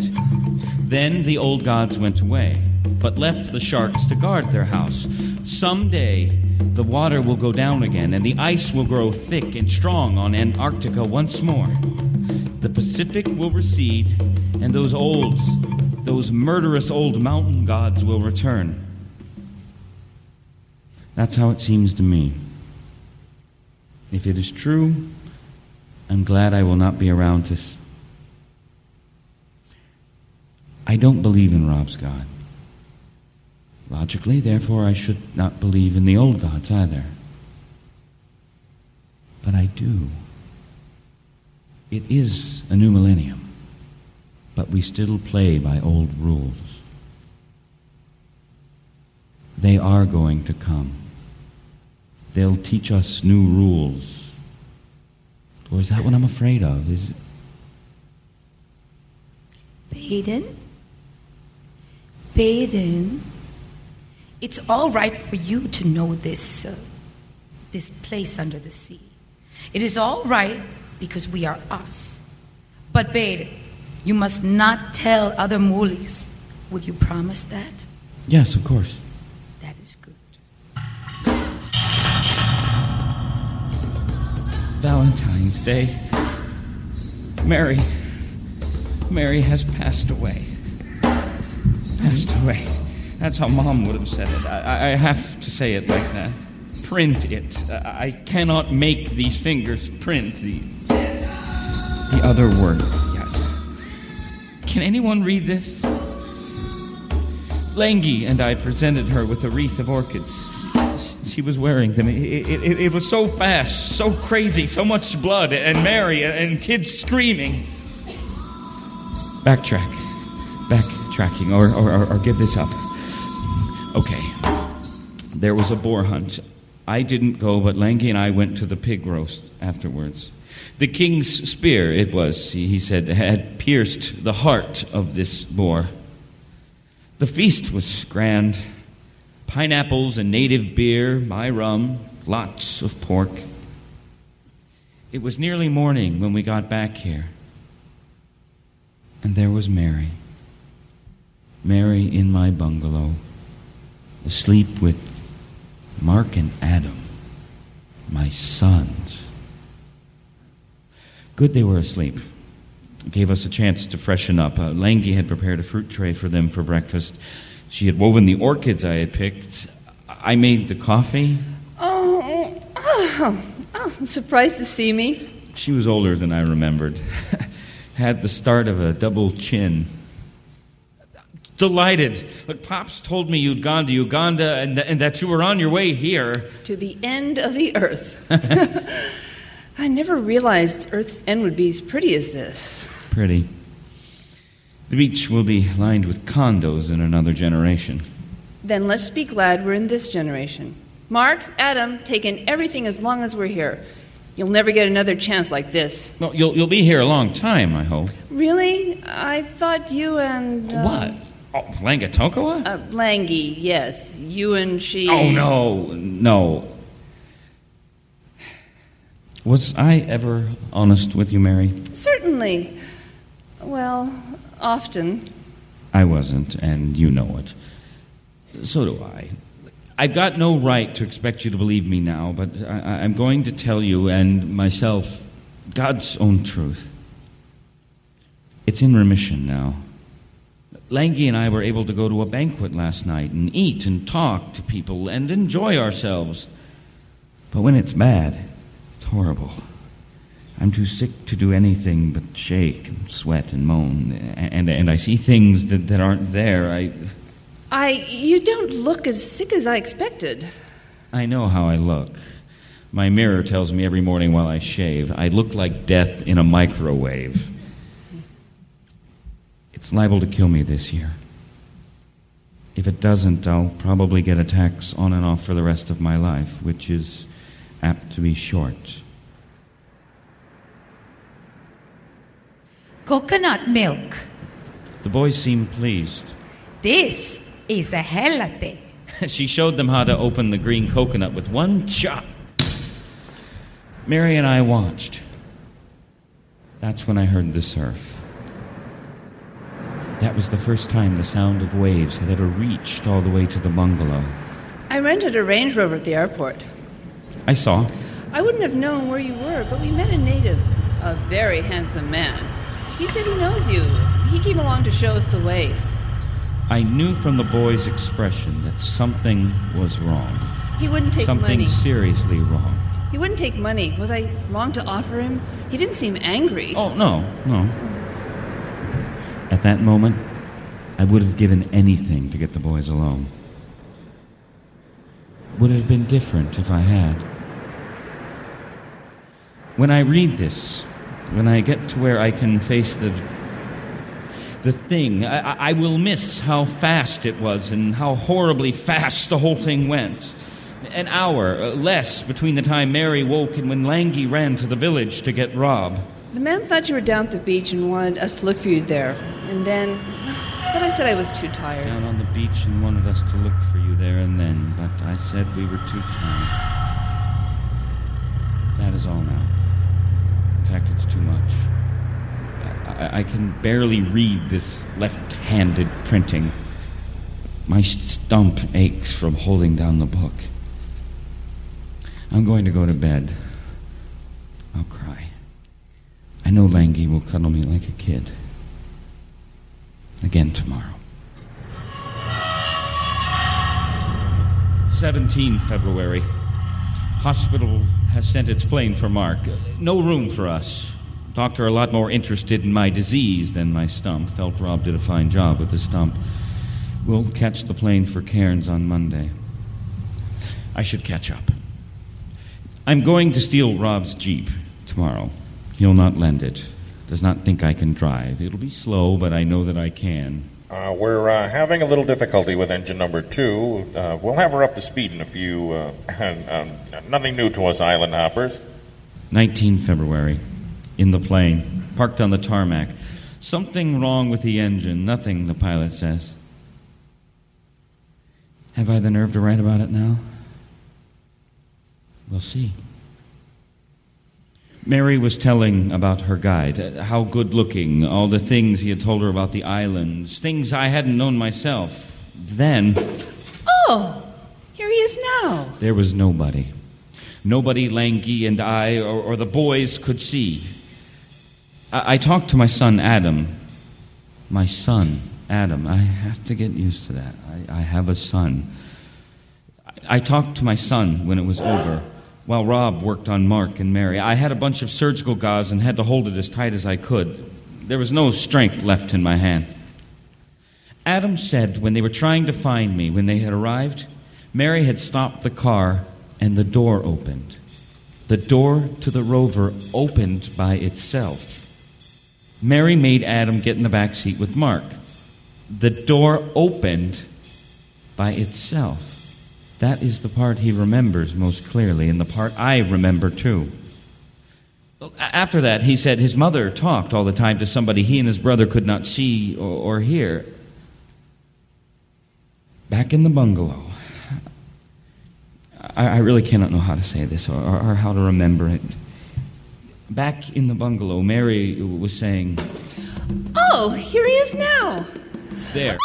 Then the old gods went away, but left the sharks to guard their house. Someday the water will go down again, and the ice will grow thick and strong on Antarctica once more. The Pacific will recede, and those old, those murderous old mountain gods will return. That's how it seems to me. If it is true, I'm glad I will not be around to. S- I don't believe in Rob's God. Logically, therefore, I should not believe in the old gods either. But I do. It is a new millennium, but we still play by old rules. They are going to come. They'll teach us new rules. Or is that what I'm afraid of? Is Baden? Baden? It's all right for you to know this, uh, this place under the sea. It is all right because we are us. But Baden, you must not tell other mulis. Will you promise that? Yes, of course. Valentine's Day. Mary. Mary has passed away. Passed away. That's how Mom would have said it. I, I have to say it like that. Print it. I cannot make these fingers print the the other word. Yes. Can anyone read this? Langi and I presented her with a wreath of orchids. She was wearing them. It, it, it was so fast, so crazy, so much blood, and Mary and kids screaming. Backtrack. Backtracking, or, or, or give this up. Okay. There was a boar hunt. I didn't go, but Langi and I went to the pig roast afterwards. The king's spear, it was, he said, had pierced the heart of this boar. The feast was grand pineapples and native beer, my rum, lots of pork. It was nearly morning when we got back here. And there was Mary. Mary in my bungalow, asleep with Mark and Adam, my sons. Good they were asleep. It gave us a chance to freshen up. Uh, had prepared a fruit tray for them for breakfast. She had woven the orchids I had picked. I made the coffee. Oh, oh, oh, surprised to see me. She was older than I remembered. had the start of a double chin. Delighted. Look, Pops told me you'd gone to Uganda and, th- and that you were on your way here. To the end of the earth. I never realized Earth's end would be as pretty as this. Pretty. The beach will be lined with condos in another generation. Then let's be glad we're in this generation. Mark, Adam, take in everything as long as we're here. You'll never get another chance like this. Well, you'll, you'll be here a long time, I hope. Really? I thought you and. Uh, What? Oh, Langatokua? Uh, Langi, yes. You and she. Oh, no, no. Was I ever honest with you, Mary? Certainly. Well, often. I wasn't, and you know it. So do I. I've got no right to expect you to believe me now, but I, I'm going to tell you and myself God's own truth. It's in remission now. Langi and I were able to go to a banquet last night and eat and talk to people and enjoy ourselves. But when it's bad, it's horrible. I'm too sick to do anything but shake and sweat and moan. And, and I see things that, that aren't there. I, I. You don't look as sick as I expected. I know how I look. My mirror tells me every morning while I shave, I look like death in a microwave. It's liable to kill me this year. If it doesn't, I'll probably get attacks on and off for the rest of my life, which is apt to be short. Coconut milk. The boys seemed pleased. This is the hell latte. she showed them how to open the green coconut with one chop. Mary and I watched. That's when I heard the surf. That was the first time the sound of waves had ever reached all the way to the bungalow. I rented a Range Rover at the airport. I saw. I wouldn't have known where you were, but we met a native, a very handsome man. He said he knows you. He came along to show us the way. I knew from the boy's expression that something was wrong. He wouldn't take money. something money. seriously wrong. He wouldn't take money. Was I wrong to offer him? He didn't seem angry. Oh, no, no. At that moment, I would have given anything to get the boys alone. Would it have been different if I had. When I read this, when I get to where I can face the the thing, I, I will miss how fast it was and how horribly fast the whole thing went. An hour, uh, less, between the time Mary woke and when Langi ran to the village to get Rob. The man thought you were down at the beach and wanted us to look for you there. And then. But I said I was too tired. Down on the beach and wanted us to look for you there and then, but I said we were too tired. That is all now. It's too much. I, I can barely read this left handed printing. My stump aches from holding down the book. I'm going to go to bed. I'll cry. I know Langi will cuddle me like a kid. Again tomorrow. 17 February. Hospital has sent its plane for Mark. No room for us. Doctor a lot more interested in my disease than my stump. Felt Rob did a fine job with the stump. We'll catch the plane for Cairns on Monday. I should catch up. I'm going to steal Rob's Jeep tomorrow. He'll not lend it. Does not think I can drive. It'll be slow, but I know that I can. Uh, we're uh, having a little difficulty with engine number two. Uh, we'll have her up to speed in a few. uh, um, nothing new to us, island hoppers. 19 February. In the plane. Parked on the tarmac. Something wrong with the engine. Nothing, the pilot says. Have I the nerve to write about it now? We'll see. Mary was telling about her guide, how good looking, all the things he had told her about the islands, things I hadn't known myself. Then Oh, here he is now. there was nobody. Nobody Langi and I or, or the boys could see. I, I talked to my son Adam. My son Adam. I have to get used to that. I, I have a son. I, I talked to my son when it was over while Rob worked on Mark and Mary. I had a bunch of surgical gauze and had to hold it as tight as I could. There was no strength left in my hand. Adam said when they were trying to find me, when they had arrived, Mary had stopped the car and the door opened. The door to the rover opened by itself. Mary made Adam get in the back seat with Mark. The door opened by itself. That is the part he remembers most clearly, and the part I remember too. After that, he said his mother talked all the time to somebody he and his brother could not see or, or hear. Back in the bungalow, I, I really cannot know how to say this or, or, or how to remember it. Back in the bungalow, Mary was saying, Oh, here he is now. There.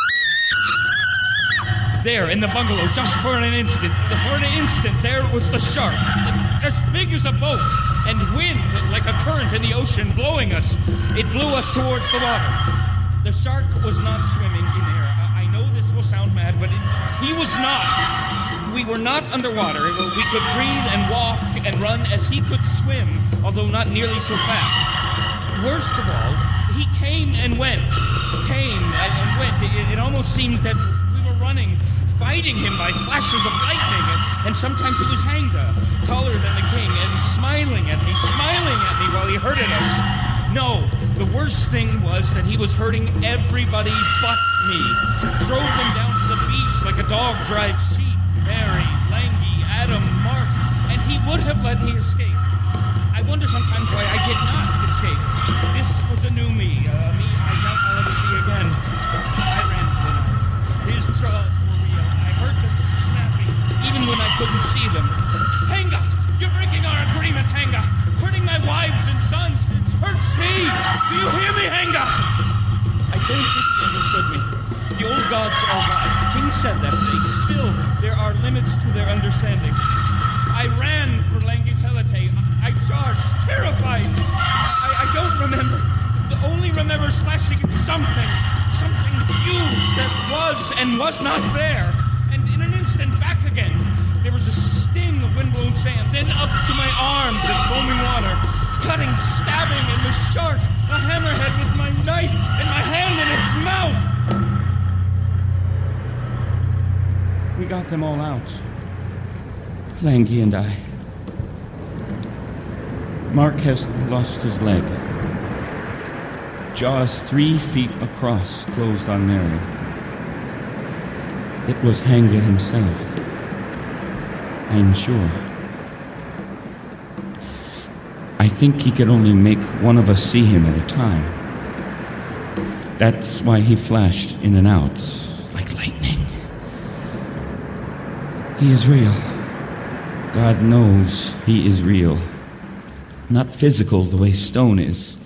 There, in the bungalow, just for an instant. For an instant, there was the shark. As big as a boat. And wind, like a current in the ocean, blowing us. It blew us towards the water. The shark was not swimming in there. I know this will sound mad, but it, he was not. We were not underwater. We could breathe and walk and run as he could swim, although not nearly so fast. Worst of all, he came and went. Came and went. It, it almost seemed that running, fighting him by flashes of lightning, and, and sometimes it was Hanga, uh, taller than the king, and smiling at me, smiling at me while he hurted us. No, the worst thing was that he was hurting everybody but me. Drove them down to the beach like a dog drives sheep. Mary, Langi, Adam, Mark, and he would have let me escape. I wonder sometimes why I did not escape. This was a new me even when I couldn't see them. Hanga! You're breaking our agreement, Hanga! Hurting my wives and sons! It hurts me! Do you hear me, Hanga? I don't think he understood me. The old gods are wise. The king said that. Still, there are limits to their understanding. I ran for Langi's Helite. I charged, terrified. I, I don't remember. I only remember slashing at something. Something huge that was and was not there. And in an instant, back again. There was a windblown sand, then up to my arms in foaming water. Cutting, stabbing, and the shark, a hammerhead with my knife and my hand in its mouth. We got them all out. Langi and I. Mark has lost his leg. Jaws three feet across closed on Mary. It was Hanga himself. I'm sure. I think he could only make one of us see him at a time. That's why he flashed in and out like lightning. He is real. God knows he is real. Not physical the way stone is.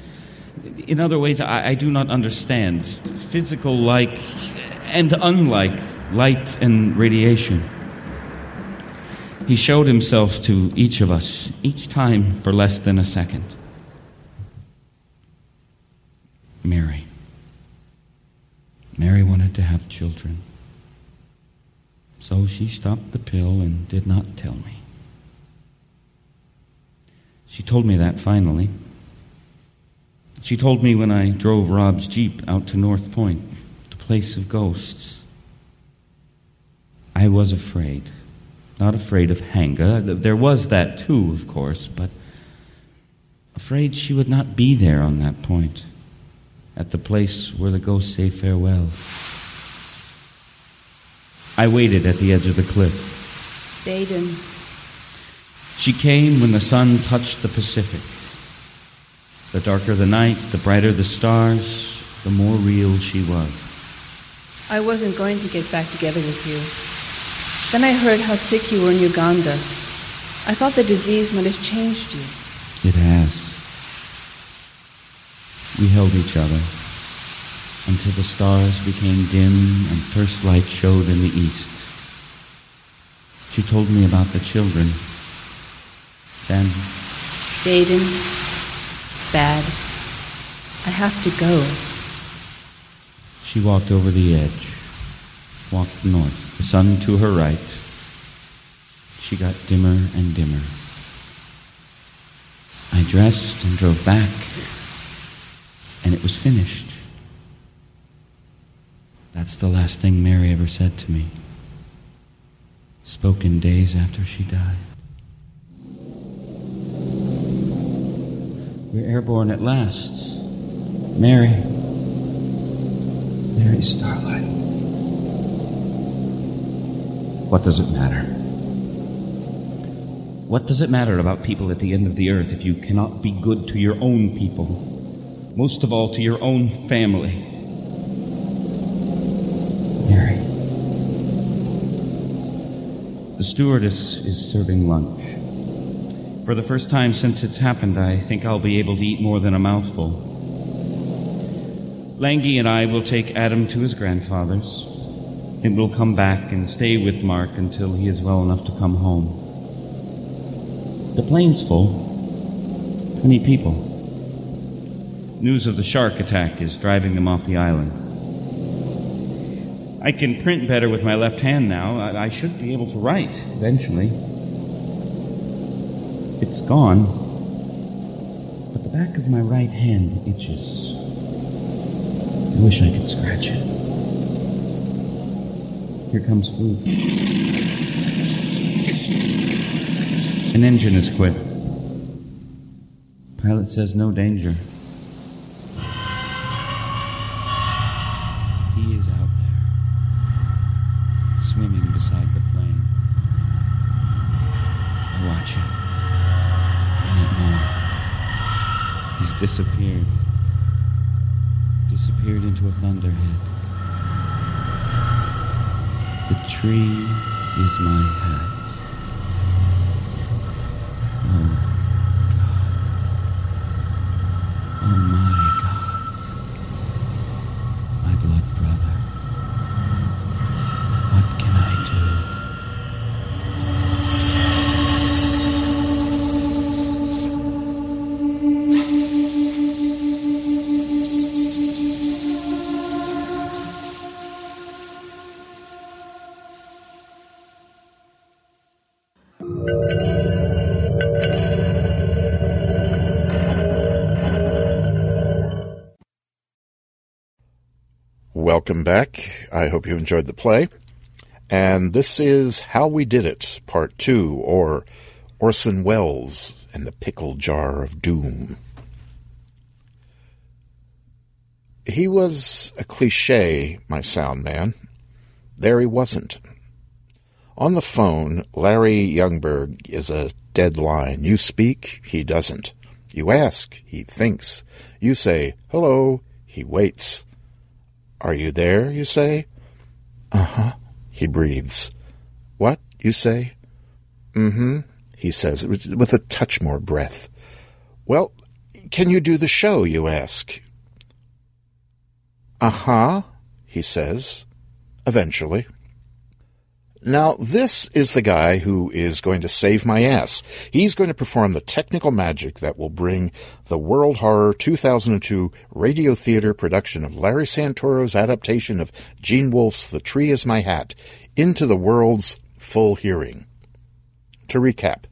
In other ways, I, I do not understand. Physical like and unlike light and radiation. He showed himself to each of us, each time for less than a second. Mary. Mary wanted to have children. So she stopped the pill and did not tell me. She told me that finally. She told me when I drove Rob's Jeep out to North Point, the place of ghosts. I was afraid. Not afraid of Hanga. There was that too, of course, but afraid she would not be there on that point, at the place where the ghosts say farewell. I waited at the edge of the cliff. Baden. She came when the sun touched the Pacific. The darker the night, the brighter the stars, the more real she was. I wasn't going to get back together with you. Then I heard how sick you were in Uganda. I thought the disease might have changed you. It has. We held each other until the stars became dim and first light showed in the east. She told me about the children. Then, Baden, bad. I have to go. she walked over the edge, walked north, sun to her right. She got dimmer and dimmer. I dressed and drove back, and it was finished. That's the last thing Mary ever said to me. Spoken days after she died. We're airborne at last. Mary. Mary Starlight. What does it matter? What does it matter about people at the end of the earth if you cannot be good to your own people? Most of all, to your own family. Mary. The stewardess is serving lunch. For the first time since it's happened, I think I'll be able to eat more than a mouthful. Langi and I will take Adam to his grandfather's, and we'll come back and stay with Mark until he is well enough to come home. The plane's full. Twenty people. News of the shark attack is driving them off the island. I can print better with my left hand now. I, I should be able to write eventually. It's gone, but the back of my right hand itches. I wish I could scratch it. Here comes food. An engine has quit. Pilot says no danger. He is out there, swimming beside the plane. I watch him. Minute more. He's disappeared. Disappeared into a thunderhead. The tree is my hat. Back. I hope you enjoyed the play. And this is How We Did It, Part 2, or Orson Welles and the Pickle Jar of Doom. He was a cliche, my sound man. There he wasn't. On the phone, Larry Youngberg is a dead line. You speak, he doesn't. You ask, he thinks. You say, hello, he waits. Are you there, you say? Uh huh, he breathes. What, you say? Mm hmm, he says, with a touch more breath. Well, can you do the show, you ask? Uh huh, he says, eventually. Now, this is the guy who is going to save my ass. He's going to perform the technical magic that will bring the World Horror 2002 radio theater production of Larry Santoro's adaptation of Gene Wolfe's The Tree is My Hat into the world's full hearing. To recap,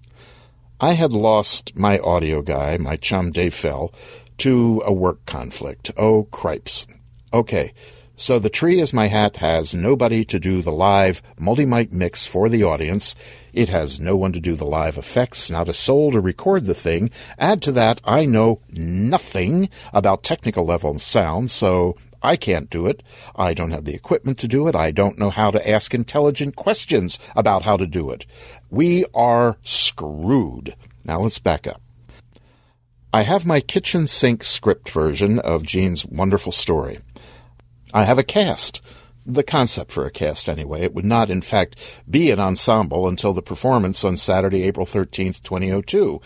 I had lost my audio guy, my chum Dave Fell, to a work conflict. Oh, cripes. Okay, so the tree is my hat has nobody to do the live multi-mic mix for the audience. It has no one to do the live effects, not a soul to record the thing. Add to that, I know nothing about technical level sound, so I can't do it. I don't have the equipment to do it. I don't know how to ask intelligent questions about how to do it. We are screwed. Now let's back up. I have my kitchen sink script version of Gene's wonderful story. I have a cast. The concept for a cast, anyway. It would not, in fact, be an ensemble until the performance on Saturday, April 13th, 2002.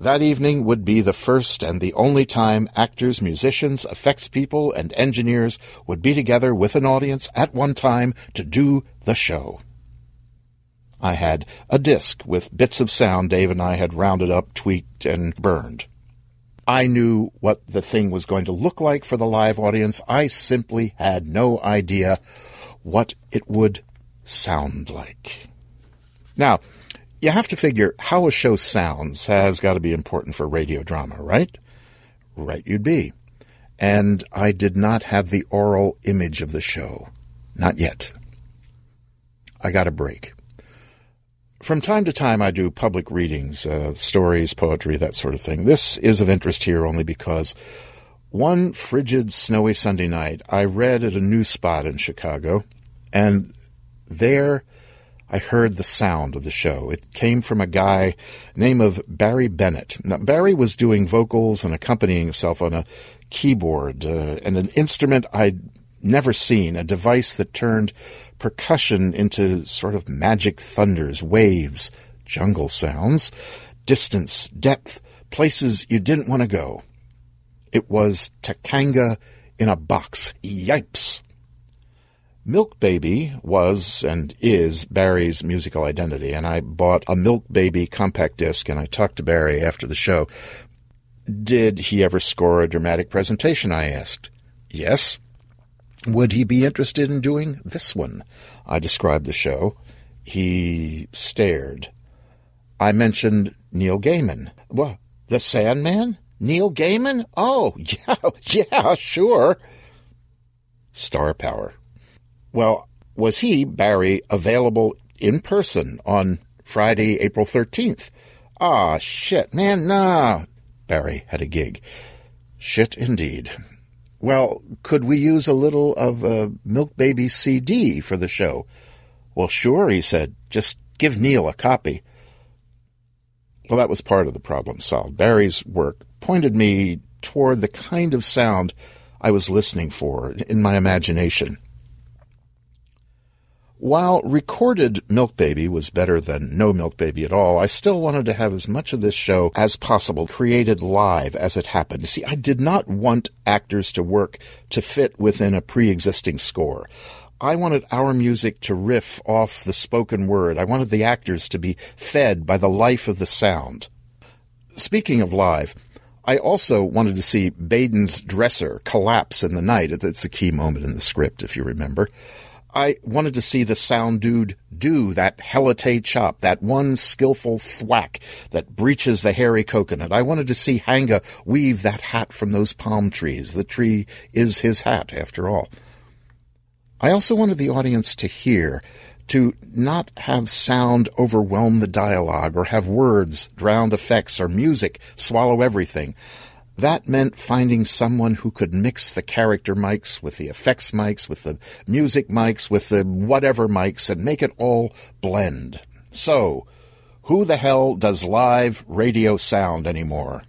That evening would be the first and the only time actors, musicians, effects people, and engineers would be together with an audience at one time to do the show. I had a disc with bits of sound Dave and I had rounded up, tweaked, and burned. I knew what the thing was going to look like for the live audience. I simply had no idea what it would sound like. Now, you have to figure how a show sounds has got to be important for radio drama, right? Right, you'd be. And I did not have the aural image of the show. Not yet. I got a break. From time to time, I do public readings, uh, stories, poetry, that sort of thing. This is of interest here only because one frigid, snowy Sunday night, I read at a new spot in Chicago, and there I heard the sound of the show. It came from a guy named of Barry Bennett. Now, Barry was doing vocals and accompanying himself on a keyboard uh, and an instrument I'd never seen, a device that turned percussion into sort of magic thunders, waves, jungle sounds, distance, depth, places you didn't want to go. It was Takanga in a box. Yipes! Milk Baby was and is Barry's musical identity, and I bought a Milk Baby compact disc and I talked to Barry after the show. Did he ever score a dramatic presentation? I asked. Yes. Would he be interested in doing this one? I described the show. He stared. I mentioned Neil Gaiman. What? The Sandman? Neil Gaiman? Oh, yeah, yeah, sure. Star power. Well, was he, Barry, available in person on Friday, April 13th? Ah, shit, man, nah. Barry had a gig. Shit indeed. Well, could we use a little of a Milk Baby CD for the show? Well, sure, he said. Just give Neil a copy. Well, that was part of the problem solved. Barry's work pointed me toward the kind of sound I was listening for in my imagination. While recorded Milk Baby was better than no Milk Baby at all, I still wanted to have as much of this show as possible created live as it happened. See, I did not want actors to work to fit within a pre-existing score. I wanted our music to riff off the spoken word. I wanted the actors to be fed by the life of the sound. Speaking of live, I also wanted to see Baden's dresser collapse in the night. It's a key moment in the script, if you remember. I wanted to see the sound dude do that helite chop, that one skillful thwack that breaches the hairy coconut. I wanted to see Hanga weave that hat from those palm trees. The tree is his hat, after all. I also wanted the audience to hear, to not have sound overwhelm the dialogue or have words drown effects or music swallow everything. That meant finding someone who could mix the character mics with the effects mics, with the music mics, with the whatever mics, and make it all blend. So, who the hell does live radio sound anymore?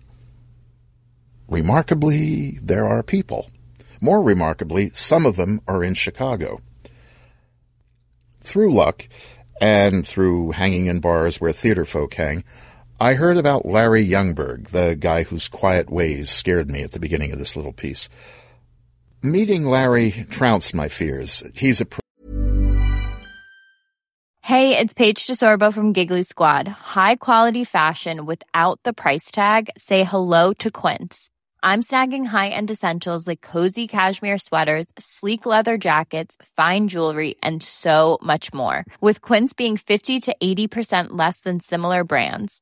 Remarkably, there are people. More remarkably, some of them are in Chicago. Through luck, and through hanging in bars where theater folk hang, I heard about Larry Youngberg, the guy whose quiet ways scared me at the beginning of this little piece. Meeting Larry trounced my fears. He's a. Pr- hey, it's Paige DeSorbo from Giggly Squad. High quality fashion without the price tag? Say hello to Quince. I'm snagging high end essentials like cozy cashmere sweaters, sleek leather jackets, fine jewelry, and so much more. With Quince being 50 to 80% less than similar brands